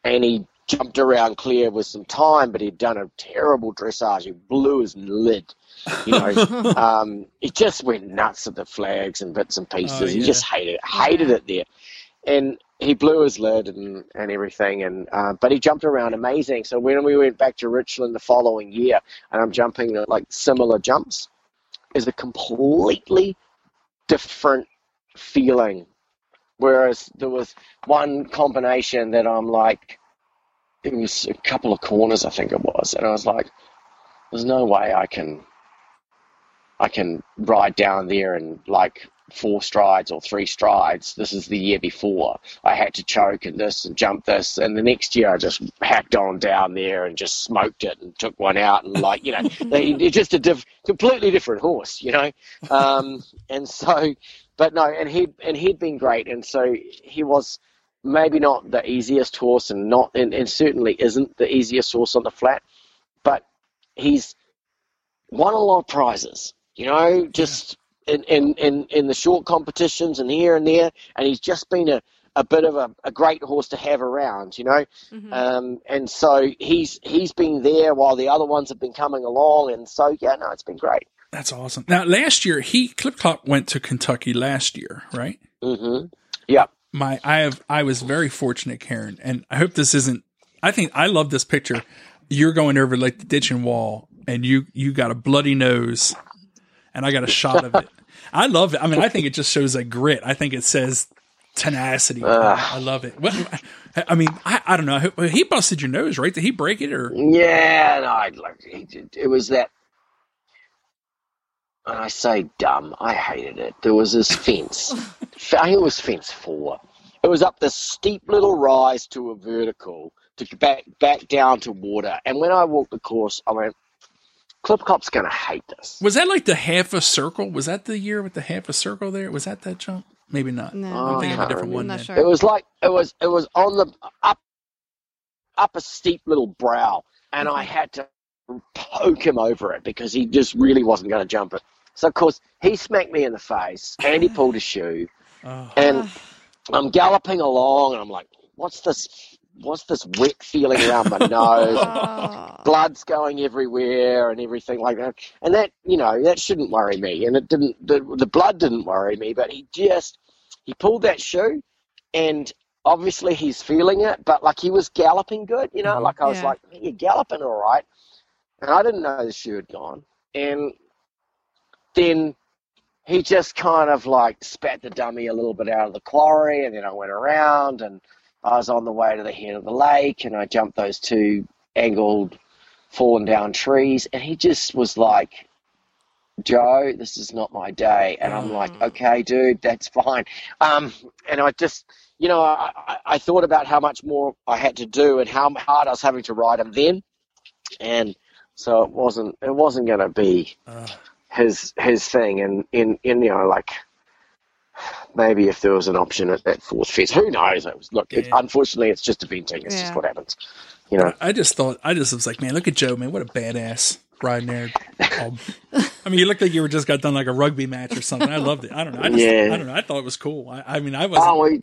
and he jumped around clear with some time, but he'd done a terrible dressage. He blew his lid. You know, [laughs] um, he just went nuts at the flags and bits and pieces. Oh, yeah. He just hated it, hated it there, and he blew his lid and, and everything. And uh, but he jumped around amazing. So when we went back to Richland the following year, and I'm jumping like similar jumps, is a completely different feeling. Whereas there was one combination that I'm like, it was a couple of corners, I think it was, and I was like, "There's no way I can, I can ride down there and like four strides or three strides. This is the year before. I had to choke and this and jump this, and the next year I just hacked on down there and just smoked it and took one out and like you know, [laughs] it's just a diff- completely different horse, you know. Um, and so, but no, and he and he'd been great, and so he was maybe not the easiest horse and not and, and certainly isn't the easiest horse on the flat, but he's won a lot of prizes. You know, just in, in, in, in the short competitions and here and there, and he's just been a, a bit of a, a great horse to have around, you know. Mm-hmm. Um, and so he's he's been there while the other ones have been coming along, and so yeah, no, it's been great. That's awesome. Now, last year he Clip Clop went to Kentucky last year, right? Mm-hmm. Yeah my I have I was very fortunate, Karen, and I hope this isn't. I think I love this picture. You're going over like the ditching wall, and you you got a bloody nose, and I got a shot of it. I love it. I mean, I think it just shows a grit. I think it says tenacity. Uh, I love it. I mean, I, I don't know. He busted your nose, right? Did he break it or? Yeah, no, I, like, it was that When I say dumb. I hated it. There was this fence. [laughs] I think it was fence four. It was up this steep little rise to a vertical to back back down to water. And when I walked the course, I went, Clip Clop's going to hate this. Was that like the half a circle? Was that the year with the half a circle there? Was that that jump? Maybe not. No. I'm thinking of a different one. Sure. It was like it was it was on the up up a steep little brow, and I had to poke him over it because he just really wasn't going to jump it. So of course he smacked me in the face and he pulled a shoe, [sighs] oh. and I'm galloping along and I'm like, what's this? What's this wet feeling around my nose? Oh. [laughs] Blood's going everywhere and everything like that. And that, you know, that shouldn't worry me. And it didn't. The, the blood didn't worry me, but he just he pulled that shoe, and obviously he's feeling it. But like he was galloping good, you know. Mm-hmm. Like I was yeah. like, you're galloping all right. And I didn't know the shoe had gone. And then he just kind of like spat the dummy a little bit out of the quarry, and then I went around and I was on the way to the head of the lake, and I jumped those two angled, fallen down trees, and he just was like, Joe, this is not my day. And I'm like, mm. okay, dude, that's fine. Um, and I just, you know, I, I thought about how much more I had to do and how hard I was having to ride him then. And so it wasn't, it wasn't going to be, uh his his thing, and in in you know like maybe if there was an option at that fourth fence, who knows? It was, look, yeah. it, unfortunately, it's just eventing. It's yeah. just what happens. You know, I just thought I just was like, man, look at Joe, man, what a badass riding there. Um, I mean, you looked like you were just got done like a rugby match or something. I loved it. I don't know. I just, yeah. I don't know. I thought it was cool. I, I mean, I was. Oh, well,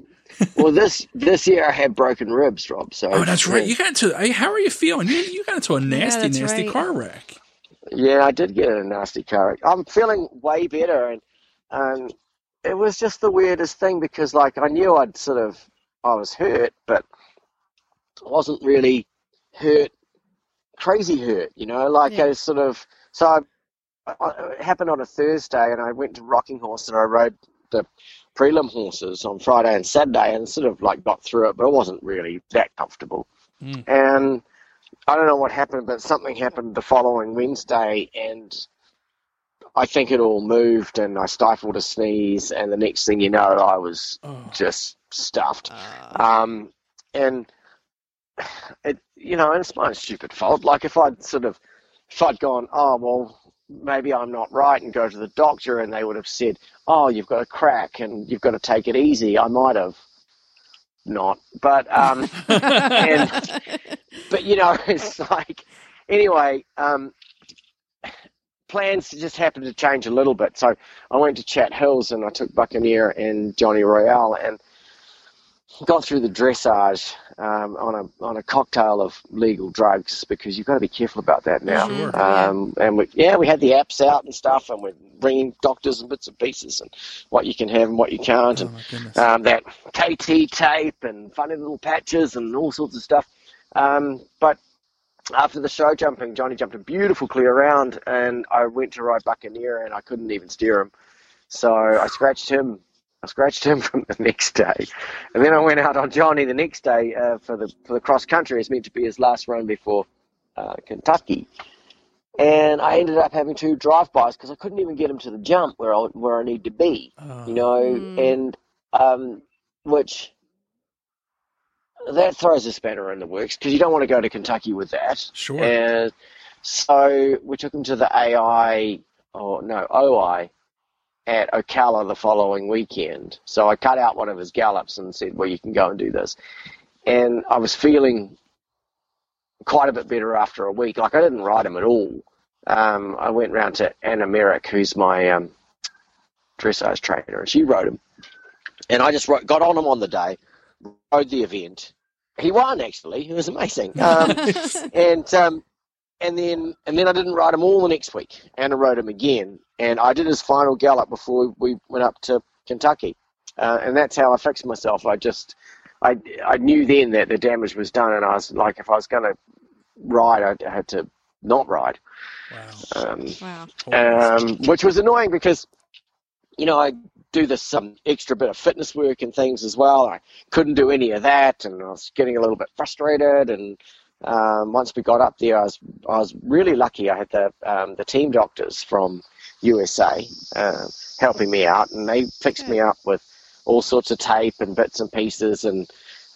well, this this year I had broken ribs, Rob. So oh, that's right. You got into. How are you feeling? You, you got into a nasty, yeah, nasty right. car wreck. Yeah, I did get in a nasty car. Wreck. I'm feeling way better, and and it was just the weirdest thing because like I knew I'd sort of I was hurt, but wasn't really hurt, crazy hurt, you know, like Yeah. I sort of. So I, I, it happened on a Thursday, and I went to Rocking Horse and I rode the prelim horses on Friday and Saturday, and sort of like got through it, but it wasn't really that comfortable. Mm. And I don't know what happened, but something happened the following Wednesday, and I think it all moved, and I stifled a sneeze, and the next thing you know, I was Oh. just stuffed. Uh, Um, and it, you know, and it's my stupid fault. Like if I'd sort of, if I'd gone, oh well, maybe I'm not right, and go to the doctor, and they would have said, oh, you've got a crack, and you've got to take it easy. I might have not, but um, [laughs] and but you know, [laughs] it's like anyway. Um, plans just happened to change a little bit. So I went to Chatt Hills and I took Buccaneer and Johnny Royale and got through the dressage um, on a on a cocktail of legal drugs because you've got to be careful about that now. Sure. Um, and we, yeah, we had the apps out and stuff, and we're bringing doctors and bits and pieces and what you can have and what you can't, Oh and um, that KT tape and funny little patches and all sorts of stuff. Um, but after the show jumping, Johnny jumped a beautiful clear round, and I went to ride Buccaneer, and I couldn't even steer him. So I scratched him. I scratched him [laughs] from the next day, and then I went out on Johnny the next day uh, for the for the cross country. It's meant to be his last run before uh, Kentucky, and I ended up having two drive-bys because I couldn't even get him to the jump where I where I need to be Oh. you know, Mm. and um, which that throws a spanner in the works because you don't want to go to Kentucky with that. Sure. And so we took him to the AI or no OI at Ocala the following weekend. So I cut out one of his gallops and said, "Well, you can go and do this." And I was feeling quite a bit better after a week. Like I didn't ride him at all. Um, I went round to Anna Merrick, who's my um, dressage trainer, and she rode him. And I just rode, got on him on the day, rode the event. He won actually. It was amazing. [laughs] Um, and um, and then and then I didn't ride him all the next week. And I rode him again, and I did his final gallop before we went up to Kentucky, uh, and that's how I fixed myself. I just I I knew then that the damage was done, and I was like, if I was going to ride, I had to not ride, wow. um, wow. um, which was annoying because you know I do this some extra bit of fitness work and things as well. I couldn't do any of that, and I was getting a little bit frustrated. And um, once we got up there, I was I was really lucky. I had the um, the team doctors from USA um helping me out, and they fixed me up with all sorts of tape and bits and pieces. And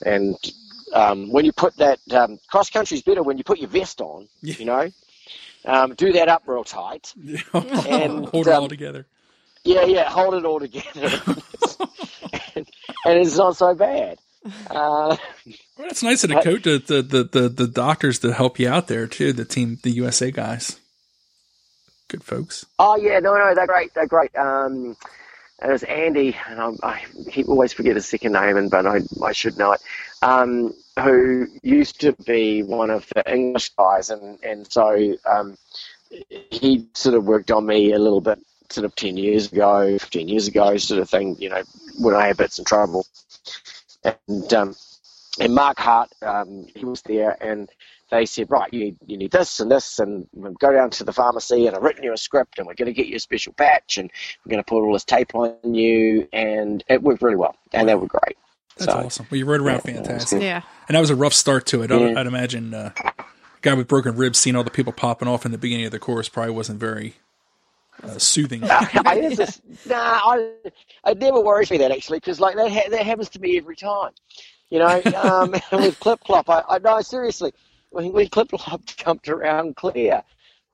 and um, when you put that um, cross is better when you put your vest on, Yeah. you know. Um, do that up real tight. And, [laughs] Hold it all um, together. Yeah, yeah, hold it all together. [laughs] and, and it's not so bad. Uh, Well, it's nice of the coach, the, the, the, the, doctors to help you out there too. The team, the USA guys, good folks. oh, yeah, no, no, they're great. They're great. Um, and it was Andy, and I, I keep always forget his second name, and but I, I should know it. Um, who used to be one of the English guys, and and so um, he sort of worked on me a little bit, sort of ten years ago, fifteen years ago, sort of thing. You know, when I had bits in trouble, and um, and Mark Hart, um, he was there, and they said, right, you you need this and this, and go down to the pharmacy, and I've written you a script, and we're going to get you a special patch, and we're going to put all this tape on you, and it worked really well, and they were great. That's So- awesome. Well, you rode around Yeah, fantastic. Yeah. And that was a rough start to it. I'd, Yeah. I'd imagine uh, a guy with broken ribs seeing all the people popping off in the beginning of the course probably wasn't very uh, soothing. [laughs] I, just, nah, I, it never worries me that actually, because like that ha- that happens to me every time, you know. Um, [laughs] with Clip Clop, I, I no seriously, when, when Clip Clop [laughs] jumped around clear,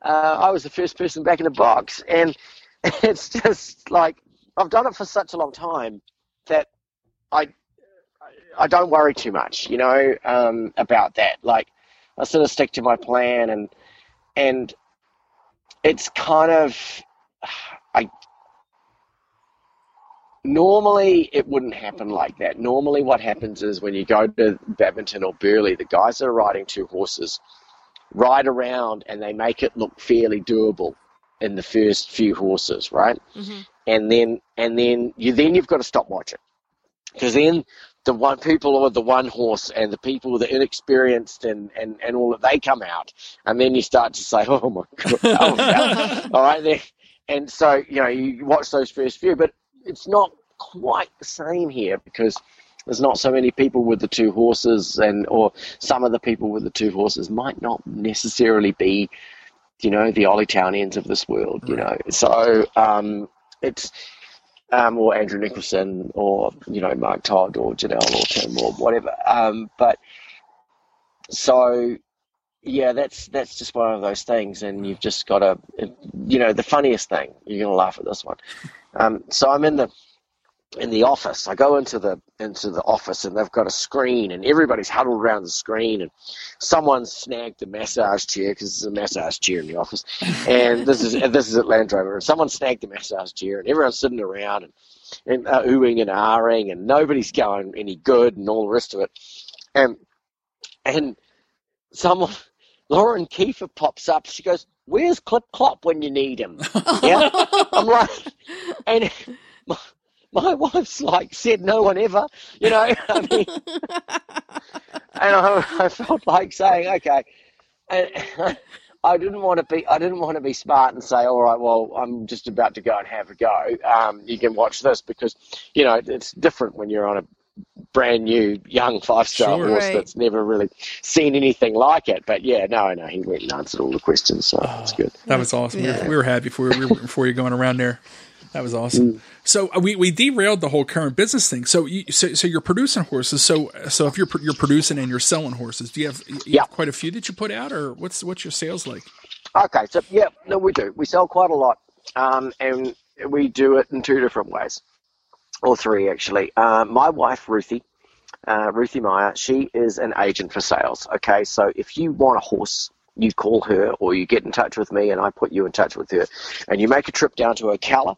uh, I was the first person back in the box, and it's just like I've done it for such a long time that I I don't worry too much, you know, um, about that. Like I sort of stick to my plan, and and it's kind of I normally it wouldn't happen like that. Normally, what happens is when you go to Badminton or Burghley, the guys that are riding two horses ride around and they make it look fairly doable in the first few horses, right? Mhm. And then and then you then you've got to stop watching because then the one people with the one horse and the people the inexperienced and, and, and all that they come out and then you start to say oh my god oh, [laughs] all right there and so you know you watch those first few but it's not quite the same here because there's not so many people with the two horses and or some of the people with the two horses might not necessarily be you know the Ollie Townends of this world you know so um, it's um, or Andrew Nicholson, or you know Mark Todd, or Jonelle, or Tim, or whatever. Um, but so yeah, that's that's just one of those things, and you've just got to, you know, the funniest thing. You're gonna laugh at this one. Um, so I'm in the in the office. I go into the into the office and they've got a screen and everybody's huddled around the screen and someone's snagged a massage chair because there's a massage chair in the office and this is this is at Land Rover and someone snagged a massage chair and everyone's sitting around and and uh, oohing and ahhing and nobody's going any good and all the rest of it and and someone Lauren Kieffer pops up. She goes, "Where's Clip Clop when you need him?" Yeah, I'm [laughs] like, and my my, wife's like said no one ever, you know. [laughs] I mean, and I, I, felt like saying, okay, and [laughs] I didn't want to be, I didn't want to be smart and say, all right, well, I'm just about to go and have a go. Um, you can watch this because, you know, it's different when you're on a brand new young five star sure, horse right. that's never really seen anything like it. But yeah, no, no, he went and answered all the questions, so oh, that's good. That was awesome. Yeah. We, were, we, were, happy before we were, before you going around there. That was awesome. Mm. So uh, we, we derailed the whole current business thing. So you so, so you're producing horses. So so if you're you're producing and you're selling horses, do you have, you yeah. have quite a few that you put out, or what's what's your sales like? Okay, so yeah, no, we do. We sell quite a lot, um, and we do it in two different ways, or three actually. Uh, my wife Ruthie, uh, Ruthie Meyer, she is an agent for sales. Okay, so if you want a horse you call her or you get in touch with me and I put you in touch with her. And you make a trip down to Ocala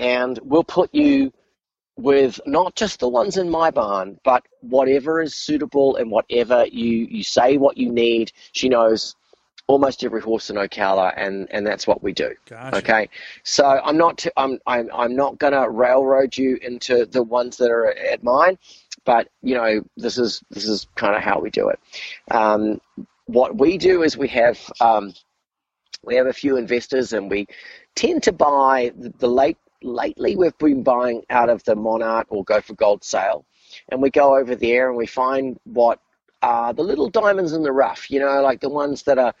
and we'll put you with not just the ones in my barn, but whatever is suitable and whatever you, you say what you need. She knows almost every horse in Ocala, and, and that's what we do. Gotcha. Okay, so I'm not t- I'm I'm I'm not gonna railroad you into the ones that are at mine, but you know this is this is kind of how we do it. Um, what we do is we have um, we have a few investors, and we tend to buy the, the late. Lately, we've been buying out of the Monarch or Go for Gold sale, and we go over there and we find what are the little diamonds in the rough. You know, like the ones that are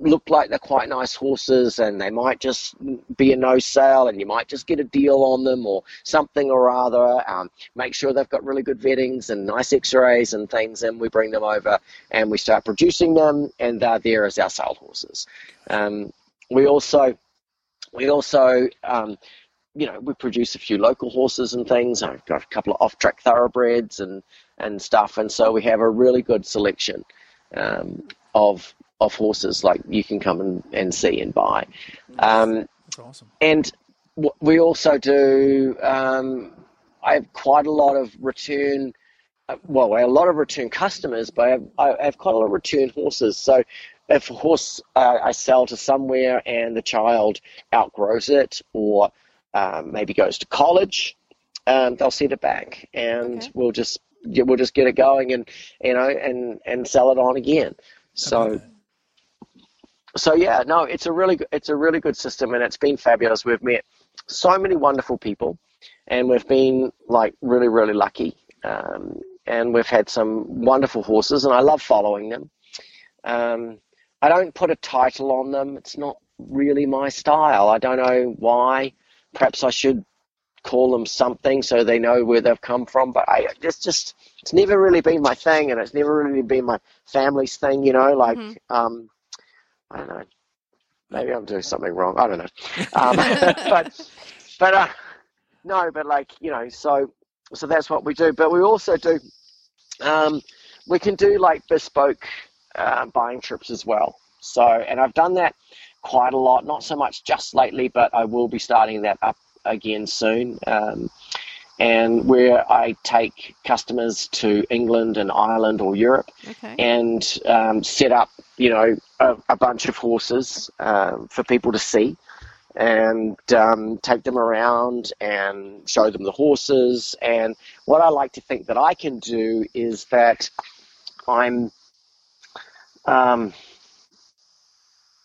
look like they're quite nice horses and they might just be a no sale and you might just get a deal on them or something or other. Um, make sure they've got really good vettings and nice x rays and things, and we bring them over and we start producing them, and they're there as our sale horses. Um, we also, we also, um, you know, we produce a few local horses and things. I've got a couple of off track thoroughbreds and, and stuff, and so we have a really good selection um, of of horses like you can come and, and see and buy. Um, That's awesome. And we also do. Um, I have quite a lot of return. Uh, well, a lot of return customers, but I have, I have quite a lot of return horses. So if a horse uh, I sell to somewhere and the child outgrows it or um, maybe goes to college, um, they'll send it back, and okay. we'll just we'll just get it going and you know and and sell it on again. So so yeah, no, it's a really it's a really good system, and it's been fabulous. We've met so many wonderful people, and we've been like really really lucky, um, and we've had some wonderful horses, and I love following them. Um, I don't put a title on them; it's not really my style. I don't know why. Perhaps I should call them something so they know where they've come from. But I, it's just it's never really been my thing, and it's never really been my family's thing. You know, like. Mm-hmm. Um, I don't know. Maybe I'm doing something wrong. I don't know. Um, [laughs] but but uh, no, but like you know, so so that's what we do. But we also do. Um, we can do like bespoke uh, buying trips as well. So and I've done that quite a lot. Not so much just lately, but I will be starting that up again soon. Um, and where I take customers to England and Ireland or Europe okay. and um, set up, you know, a, a bunch of horses um, for people to see and um, take them around and show them the horses. And what I like to think that I can do is that I'm, um,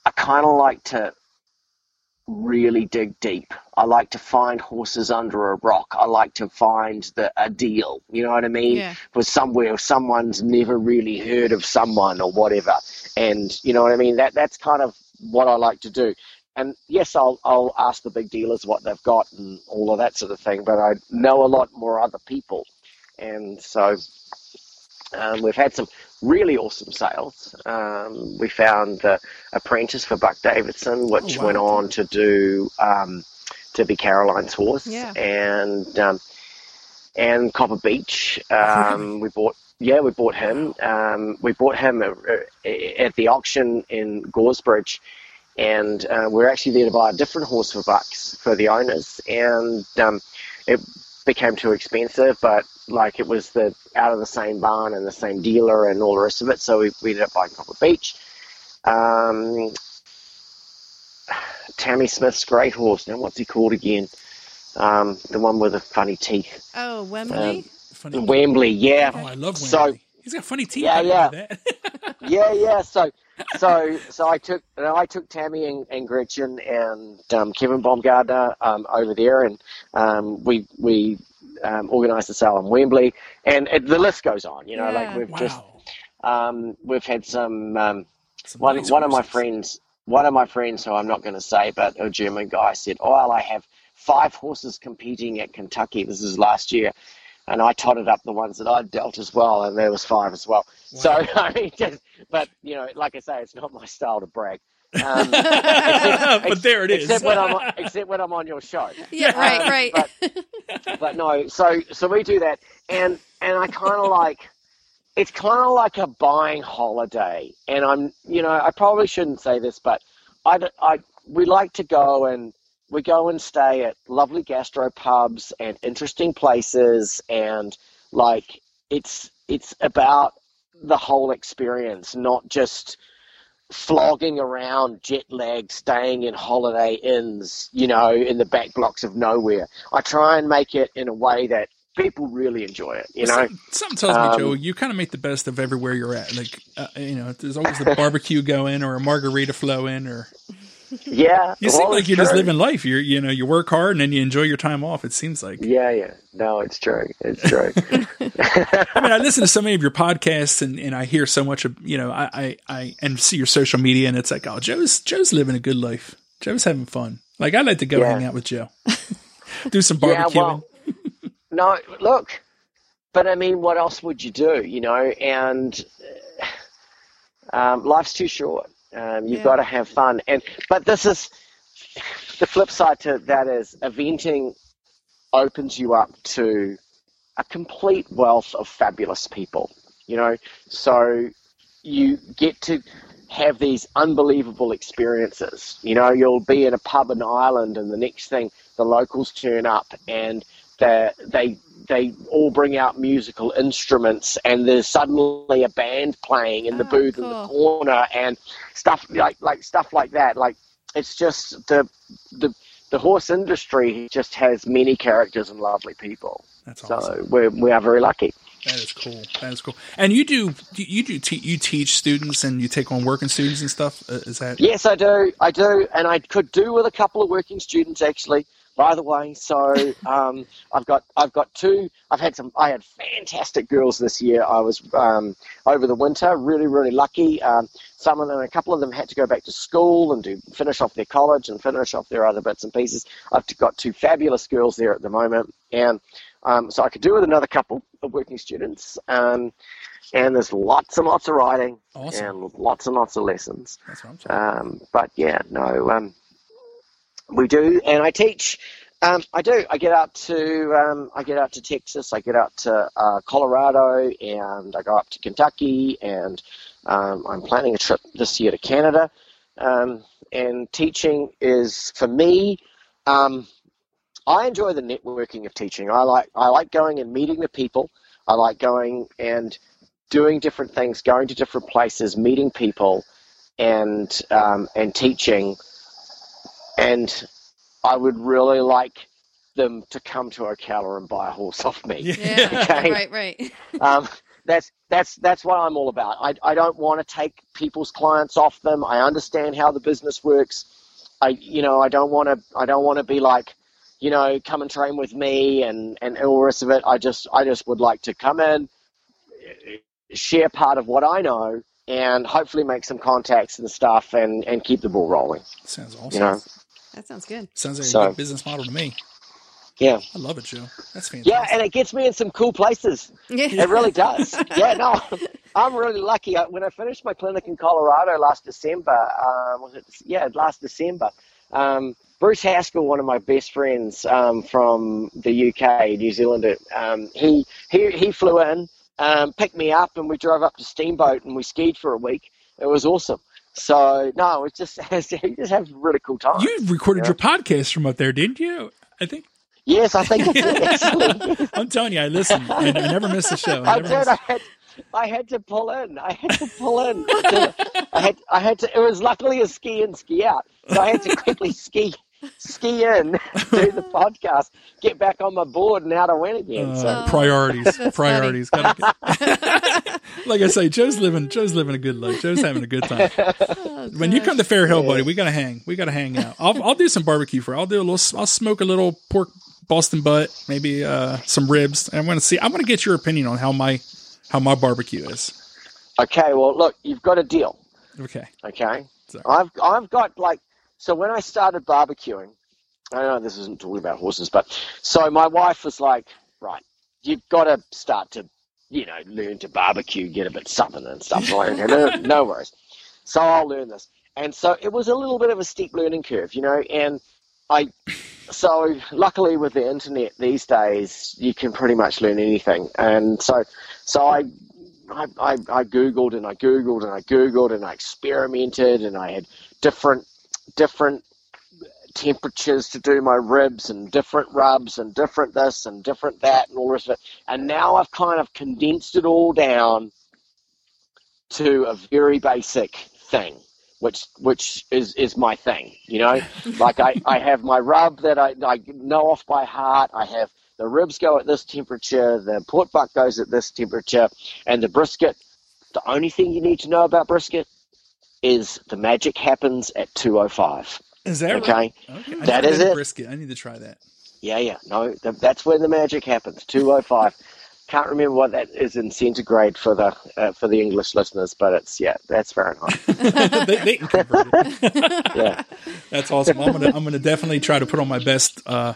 I kind of like to really dig deep. I like to find horses under a rock. I like to find the a deal. You know what I mean? Yeah. For somewhere someone's never really heard of someone or whatever. And you know what I mean? That that's kind of what I like to do. And yes, I'll I'll ask the big dealers what they've got and all of that sort of thing. But I know a lot more other people, and so um, we've had some really awesome sales. Um, we found the apprentice for Buck Davidson, which Oh, wow. went on to do um, to be Caroline's horse, Yeah. and um, and Copper Beach. [laughs] Um, we bought. Yeah, we bought him. Um, we bought him at the auction in Goresbridge, and uh, we are actually there to buy a different horse for bucks for the owners, and um, it became too expensive. But like it was the out of the same barn and the same dealer and all the rest of it, so we, we ended up buying Copper Beach. Um, Tamie Smith's great horse. Now, what's he called again? Um, the one with the funny teeth. Oh, Wembley. Funny. Wembley, yeah. Oh, I love Wembley. So- He's got funny teeth. Yeah, yeah. [laughs] yeah, yeah. So, so, so I took, you know, I took Tamie and, and Gretchen and um, Kevin Baumgardner um, over there, and um, we we um, organised the sale in Wembley, and it, the list goes on. You know, Yeah. like we've wow. just um, we've had some um, Some one nice one of my friends, one of my friends who I'm not going to say, but a German guy said, "Oh, well, I have five horses competing at Kentucky. This is last year." And I totted up the ones that I'd dealt as well, and there was five as well. So [laughs] I mean, just, but you know, like I say, it's not my style to brag. Um, [laughs] but there it is. except when I'm on, except when I'm on your show. Yeah, right, right. But, but no, so so we do that, and and I kind of like it's kind of like a buying holiday, and I'm you know I probably shouldn't say this, but I I we like to go and we go and stay at lovely gastro pubs and interesting places, and like it's it's about the whole experience, not just flogging around jet lag, staying in holiday inns, you know, in the back blocks of nowhere. I try and make it in a way that people really enjoy it, you know. Something tells Um, me, Joe, you kind of make the best of everywhere you're at. Like, uh, you know, there's always the barbecue going or a margarita flowing, or Yeah. [laughs] you well, seem like you're just true. living life. You're, you know, you work hard and then you enjoy your time off. It seems like. Yeah, yeah. No, it's true. It's [laughs] true. I mean, I listen to so many of your podcasts and, and I hear so much of, you know, I, I, I, and see your social media and it's like, oh, Joe's, Joe's living a good life. Joe's having fun. Like, I'd like to go Yeah. hang out with Joe, [laughs] do some yeah, well, no, look, but I mean, what else would you do, you know? And uh, um, life's too short. Um, you've Yeah. got to have fun. And but this is the flip side to that is eventing opens you up to a complete wealth of fabulous people. You know, so you get to have these unbelievable experiences. You know, you'll be in a pub in Ireland, and the next thing, the locals turn up, and they they they all bring out musical instruments, and there's suddenly a band playing in the Oh, booth in the corner, and stuff like like stuff like that. Like it's just the the the horse industry just has many characters and lovely people. That's awesome. So we're we are very lucky. That is cool. That is cool. And you do, you do, te- you teach students and you take on working students and stuff. Uh, is that? Yes, I do. I do, and I could do with a couple of working students actually. By the way, so um, I've got I've got two. I've had some. I had fantastic girls this year. I was um, over the winter really really lucky. Um, some of them, a couple of them, had to go back to school and do finish off their college and finish off their other bits and pieces. I've got two fabulous girls there at the moment, and um, so I could do with another couple of working students. Um, and there's lots and lots of writing Awesome. and lots and lots of lessons. That's what I'm talking. Um, but yeah, no, um, we do, and I teach. Um, I do. I get out to um, I get out to Texas. I get out to uh, Colorado, and I go up to Kentucky, and um, I'm planning a trip this year to Canada. Um, and teaching is for me. Um, I enjoy the networking of teaching. I like I like going and meeting the people. I like going and doing different things, going to different places, meeting people, and um, and teaching and I would really like them to come to Ocala and buy a horse off me. Yeah. [laughs] Okay. Right. Right. Um, that's that's that's what I'm all about. I I don't want to take people's clients off them. I understand how the business works. I you know I don't want to I don't want to be like you know come and train with me and and all the rest of it. I just I just would like to come in, share part of what I know, and hopefully make some contacts and stuff and and keep the ball rolling. Sounds awesome. You know. That sounds good. Sounds like a good business model to me. Yeah. I love it, Joe. That's fantastic. Yeah, and it gets me in some cool places. It really [laughs] does. Yeah, no, I'm really lucky. I- When I finished my clinic in Colorado last December, um, was it? Yeah, last December. Um, Bruce Haskell, one of my best friends um, from the UK, New Zealand, um, he he he flew in, um, picked me up, and we drove up to Steamboat and we skied for a week. It was awesome. So no, it just [laughs] you just have really cool time. you recorded your podcast from up there, didn't you? I think. yes, I think [laughs] it's actually. [laughs] I'm telling you, I listened. I, I never missed a show. I never did. missed- I had, I had to pull in. I had to pull in. I had, I had to. It was luckily a ski in, ski out, so I had to quickly ski, ski in, [laughs] do the [laughs] podcast, get back on my board, and out I went again. Uh, so priorities, priorities. Gotta [laughs] get- like I say, Joe's living. Joe's living a good life. Joe's having a good time. Oh, When you come to Fair Hill, buddy, we gotta hang. We gotta hang out. I'll I'll do some barbecue for. I'll do a little. I'll smoke a little pork Boston butt, maybe uh, some ribs. And I want to see. I want to get your opinion on how my how my barbecue is. okay, well, look, you've got a deal. Okay. Okay, Sorry. I've I've got like so when I started barbecuing, I know this isn't talking about horses, but so my wife was like, right, you've got to start to, you know, learn to barbecue, get a bit southern and stuff. Like, no, [laughs] no worries. So I'll learn this, and so it was a little bit of a steep learning curve, you know, and I. So luckily with the internet these days, you can pretty much learn anything, and so so I I, I, I googled and I googled and I googled and I experimented and I had different different temperatures to do my ribs and different rubs and different this and different that and all the rest of it. And now I've kind of condensed it all down to a very basic thing, which which is, is my thing, you know? [laughs] like I, I have my rub that I, I know off by heart. I have the ribs go at this temperature, the pork butt goes at this temperature, and the brisket, the only thing you need to know about brisket is the magic happens at 205. Is that Okay. right? Okay. I That never is had it. Brisket. I need to try that. Yeah, yeah. No, th- that's where the magic happens. 205. [laughs] Can't remember what that is in centigrade for the uh, for the English listeners, but it's yeah, that's Fahrenheit. [laughs] they, they can convert it. [laughs] Yeah. That's awesome. I'm gonna I'm gonna definitely try to put on my best uh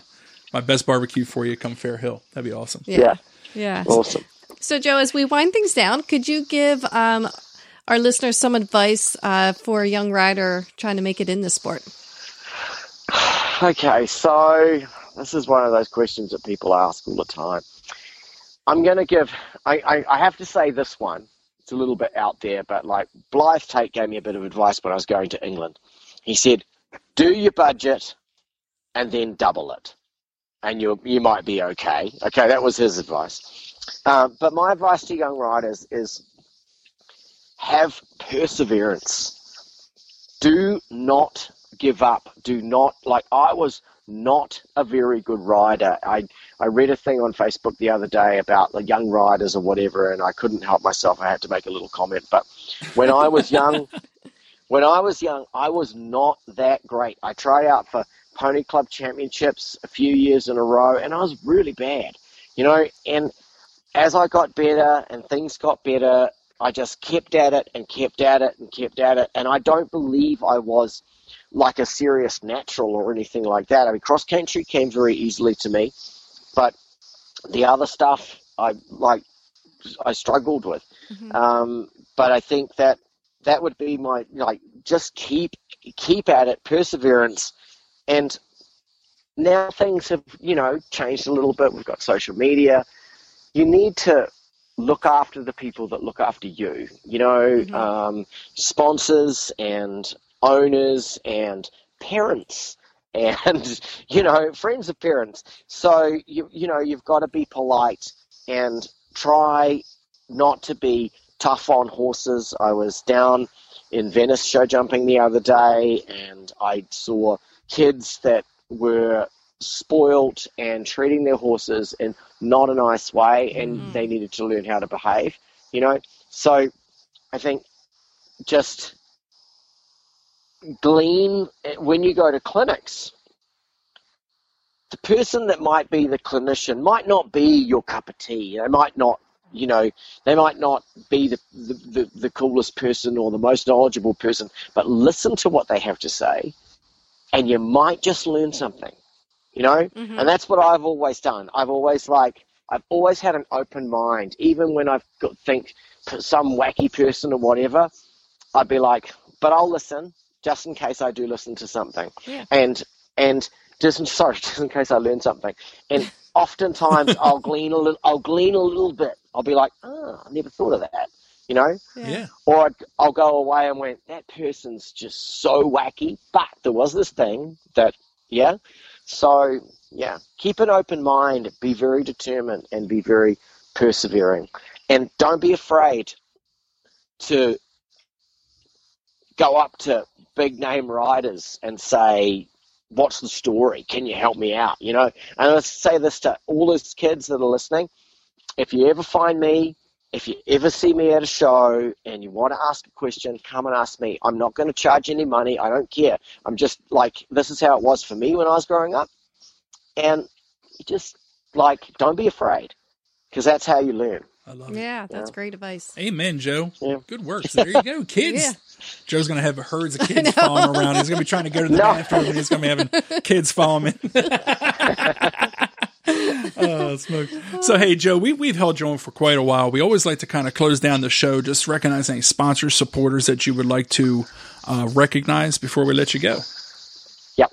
my best barbecue for you come Fair Hill. That'd be awesome. Yeah. Yeah. Yeah. Awesome. So, Joe, as we wind things down, could you give um, our listeners some advice uh, for a young rider trying to make it in the sport? Okay, so this is one of those questions that people ask all the time. I'm going to give, I, I, I have to say this one. It's a little bit out there, but like Blyth Tait gave me a bit of advice when I was going to England. He said, do your budget and then double it, and you you might be okay. Okay, that was his advice. Um, but my advice to young riders is have perseverance. Do not give up. Do not like I was not a very good rider. I I read a thing on Facebook the other day about the young riders or whatever, and I couldn't help myself. I had to make a little comment. But when I was young, [laughs] when I was young, I was not that great. I tried out for Pony Club Championships a few years in a row, and I was really bad. You know, and as I got better and things got better, I just kept at it and kept at it and kept at it. And I don't believe I was like a serious natural or anything like that. I mean, cross country came very easily to me, but the other stuff I like, I struggled with. Um, but I think that that would be my like just keep keep at it, perseverance, and now things have you know changed a little bit. We've got social media. You need to look after the people that look after you. You know, um, sponsors and owners and parents [laughs] and you know friends of parents. So you you know you've got to be polite and try not to be tough on horses. I was down in Venice show jumping the other day and I saw kids that were spoilt and treating their horses in not a nice way, and mm. they needed to learn how to behave. You know, so I think just glean eh, when you go to clinics. The person that might be the clinician might not be your cup of tea. They might not, you know, they might not be the, the, the, the coolest person or the most knowledgeable person, but listen to what they have to say, and you might just learn something, you know? Mhm. And that's what I've always done. I've always like, I've always had an open mind, even when I've got think some wacky person or whatever. I'd be like, but I'll listen just in case I do listen to something, Yeah. and and just [laughs] sorry, just in case I learn something. And [laughs] oftentimes I'll glean a little, I'll glean a little bit. I'll be like, oh, I never thought of that, you know. Yeah. Or I'll go away and went, that person's just so wacky, but there was this thing that, yeah. So yeah, keep an open mind, be very determined, and be very persevering, and don't be afraid to go up to big name riders and say, "What's the story? Can you help me out?" You know, and let's say this to all those kids that are listening: if you ever find me, if you ever see me at a show and you want to ask a question, come and ask me. I'm not going to charge any money. I don't care. I'm just like this is how it was for me when I was growing up, and just like don't be afraid because that's how you learn. I love it. Yeah, that's great advice. Amen, Joe. Yeah. Good work. So there you go, [laughs] kids. Yeah. Joe's gonna have herds of [laughs] kids following around. He's gonna be trying to go to the No. bathroom, and he's gonna be having kids follow him. [laughs] [laughs] oh. So, hey, Joe, we, we've held you on for quite a while. We always like to kind of close down the show, just recognize any sponsors, supporters that you would like to uh, recognize before we let you go. Yep.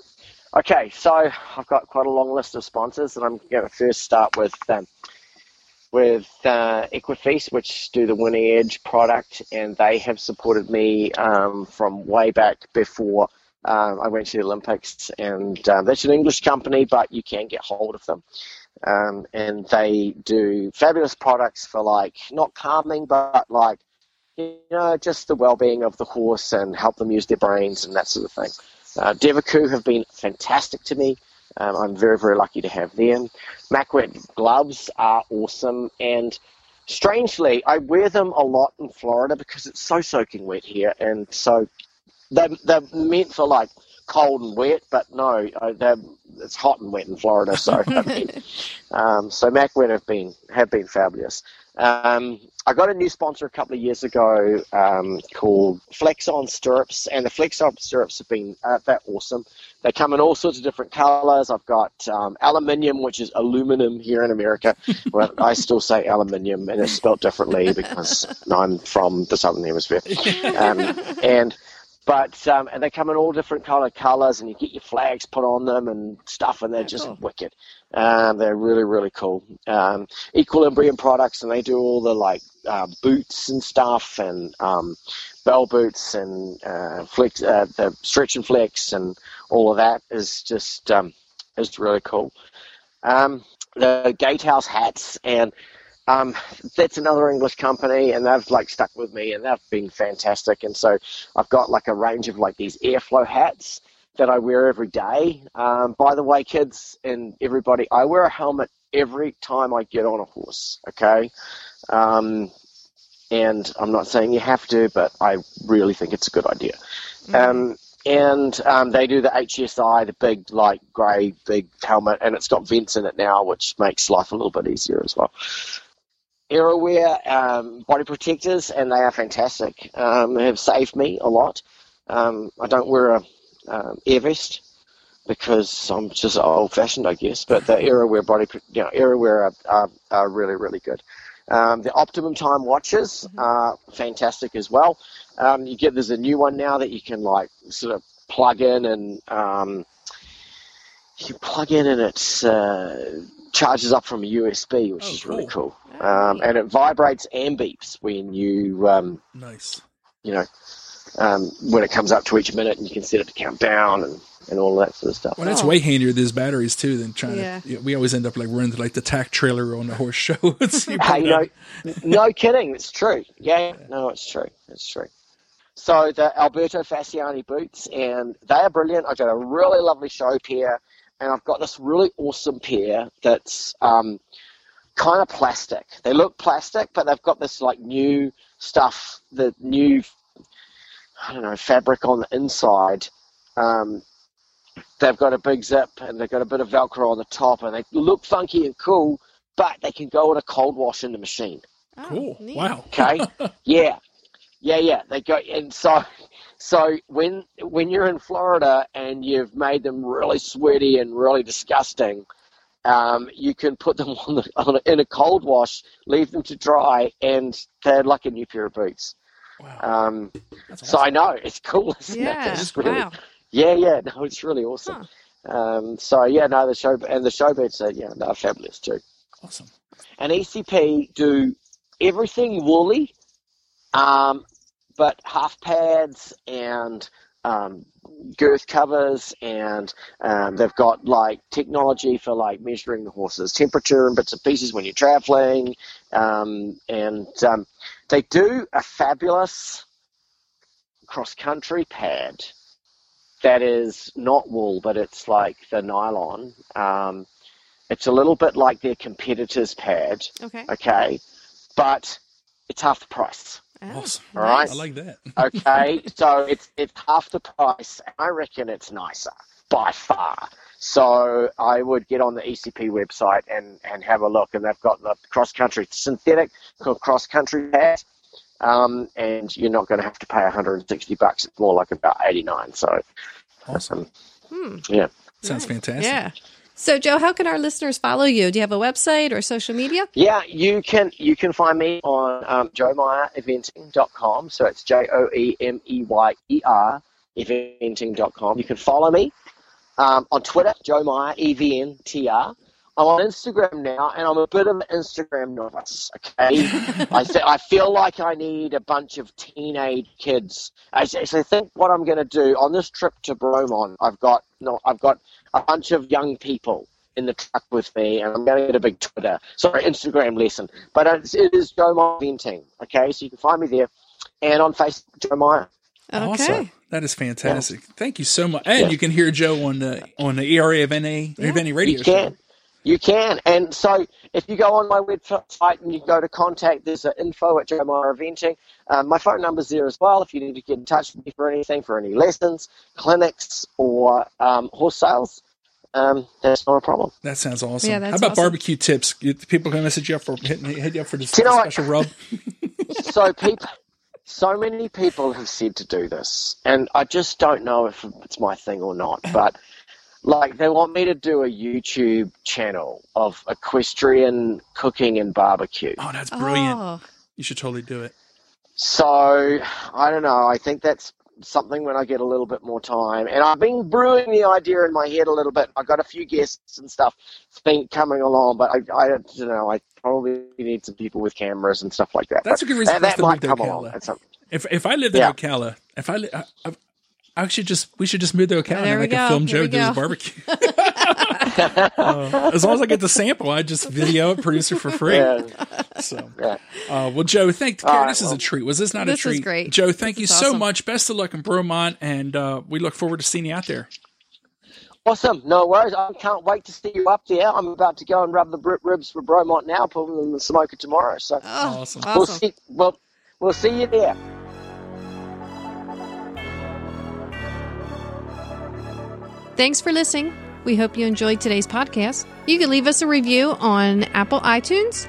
Okay, so I've got quite a long list of sponsors, and I'm going to first start with um, with uh, Equifeast, which do the Winning Edge product, and they have supported me um, from way back before um, I went to the Olympics. And um, that's an English company, but you can get hold of them. Um, and they do fabulous products for like not calming, but like you know just the well-being of the horse and help them use their brains and that sort of thing. Uh, Devoucoux have been fantastic to me. Um, I'm very, very lucky to have them. Macwet gloves are awesome, and strangely, I wear them a lot in Florida because it's so soaking wet here, and so they're, they're meant for like cold and wet, but no, it's hot and wet in Florida. So I mean, [laughs] um, so Macwet have been have been fabulous. Um, I got a new sponsor a couple of years ago um, called Flexon Stirrups, and the Flexon Stirrups have been uh, they're awesome. They come in all sorts of different colors. I've got um, aluminium, which is aluminum here in America. [laughs] well, I still say aluminium, and it's spelled differently because I'm from the southern hemisphere. [laughs] Um, and but um, and they come in all different color colors, and you get your flags put on them and stuff, and they're just Cool. wicked. Um, they're really really cool. Um, Equilibrium products, and they do all the like uh, boots and stuff, and um, bell boots and uh, flex, uh, the stretch and flex, and all of that is just um, is really cool. Um, the Gatehouse hats and um, that's another English company, and they've like stuck with me, and they've been fantastic. And so I've got like a range of like these airflow hats that I wear every day. Um, by the way, kids and everybody, I wear a helmet every time I get on a horse. Okay, um, and I'm not saying you have to, but I really think it's a good idea. Um, and um, they do the HS1, the big like grey big helmet, and it's got vents in it now, which makes life a little bit easier as well. Airowear um, body protectors, and they are fantastic. Um, they have saved me a lot. Um, I don't wear a um, air vest because I'm just old fashioned, I guess. But the Airowear body, you know, Airowear are, are, are really, really good. Um, the Optimum Time watches are fantastic as well. Um, you get there's a new one now that you can like sort of plug in and um, you plug in and it uh, charges up from a USB, which Oh, is really cool. Cool. Um, and it vibrates and beeps when you um, Nice. you know um, when it comes up to each minute, and you can set it to count down and, and all that sort of stuff. Well, that's Oh. way handier these batteries too than trying Yeah. to. We always end up like running to like the tack trailer on the horse [laughs] show. [laughs] It's- [laughs] you Hey, no, no kidding. It's true. Yeah, no, it's true. It's true. So the Alberto Fasciani boots, and they are brilliant. I've got a really lovely show pair, and I've got this really awesome pair that's um, kind of plastic. They look plastic, but they've got this like new stuff, the new I don't know fabric on the inside. Um, they've got a big zip and they've got a bit of Velcro on the top, and they look funky and cool, but they can go in a cold wash in the machine. Oh, Cool. neat. Wow. Okay. [laughs] yeah. Yeah, yeah. They go and so so when when you're in Florida and you've made them really sweaty and really disgusting, um, you can put them [laughs] on the on a, in a cold wash, leave them to dry, and they're like a new pair of boots. Wow. Um, That's so I know it's cool, isn't it? Yeah. It's really, Wow. yeah, yeah. No, it's really awesome. Um, so yeah, no, the show and the show boots are yeah, they're fabulous too. Awesome. and ECP do everything woolly, um, but half pads and um, girth covers, and um, they've got like technology for like measuring the horse's temperature and bits and pieces when you're traveling, um, and um, they do a fabulous cross country pad that is not wool, but it's like the nylon. Um, it's a little bit like their competitors' pad, Okay. okay, but it's half the price. Oh, Awesome. All right. I like that. [laughs] Okay, so it's it's half the price. and I reckon it's nicer by far. So I would get on the ECP website and, and have a look, and they've got the cross country synthetic cross country pad, um, and you're not going to have to pay 160 bucks. It's more like about 89. So Awesome. um, yeah. Sounds fantastic. Yeah. So, Joe, how can our listeners follow you? Do you have a website or social media? Yeah, you can you can find me on um, joemeyereventing.com. So it's J O E M E Y E R eventing.com. You can follow me um, on Twitter, Joe Meyer, E V N T R. I'm on Instagram now, and I'm a bit of an Instagram novice. Okay, [laughs] I th- I feel like I need a bunch of teenage kids. I, I think what I'm going to do on this trip to Bromont, I've got no, I've got a bunch of young people in the truck with me, and I'm going to get a big Twitter, sorry, Instagram lesson. But it's, it is Joe Meyer Eventing. Okay, so you can find me there, and on Facebook, Joe Meyer. Okay. Awesome. That is fantastic. Thank you so much. And Yeah. you can hear Joe on the on the ERA of NA of any radio You show. can. You can. And so if you go on my website and you go to contact, there's an info at Joe Meyer Eventing. Um, my phone number's there as well if you need to get in touch with me for anything, for any lessons, clinics, or um, horse sales. Um, that's not a problem. That sounds awesome. Yeah, How about awesome. barbecue tips? People can message you up for hitting hit you up for this You know what? special rub. [laughs] [laughs] so people, so many people have said to do this, and I just don't know if it's my thing or not. [laughs] But like, they want me to do a YouTube channel of equestrian cooking and barbecue. Oh, that's brilliant. Oh, You should totally do it. So I don't know. I think that's something when I get a little bit more time. And I've been brewing the idea in my head a little bit. I've got a few guests and stuff it's coming along, but I, I don't know. I probably need some people with cameras and stuff like that. That's But a good reason that, for us that to might move to come along. Ocala. That's something. If if I lived in Yeah. Ocala, if I, li- I, I I should just we should just move to Ocala There and we I can go. film Here Joe we do his barbecue. [laughs] Uh, as long as I get the sample, I just video it, produce it for free. Yeah, So, yeah. uh, well, Joe, thank Karen, right, this is a treat. Was this not This a was treat? great. Joe, thank This you is so much. Best of luck in Bromont, and uh, we look forward to seeing you out there. Awesome. No worries. I can't wait to see you up there. I'm about to go and rub the ribs for Bromont now, put them in the smoker tomorrow. So oh, Awesome. awesome. we'll see. Well, we'll see you there. Thanks for listening. We hope you enjoyed today's podcast. You can leave us a review on Apple iTunes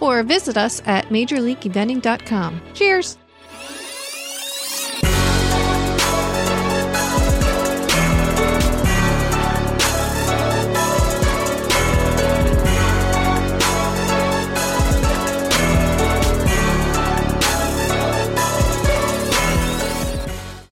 or visit us at majorleagueeventing.com. Cheers.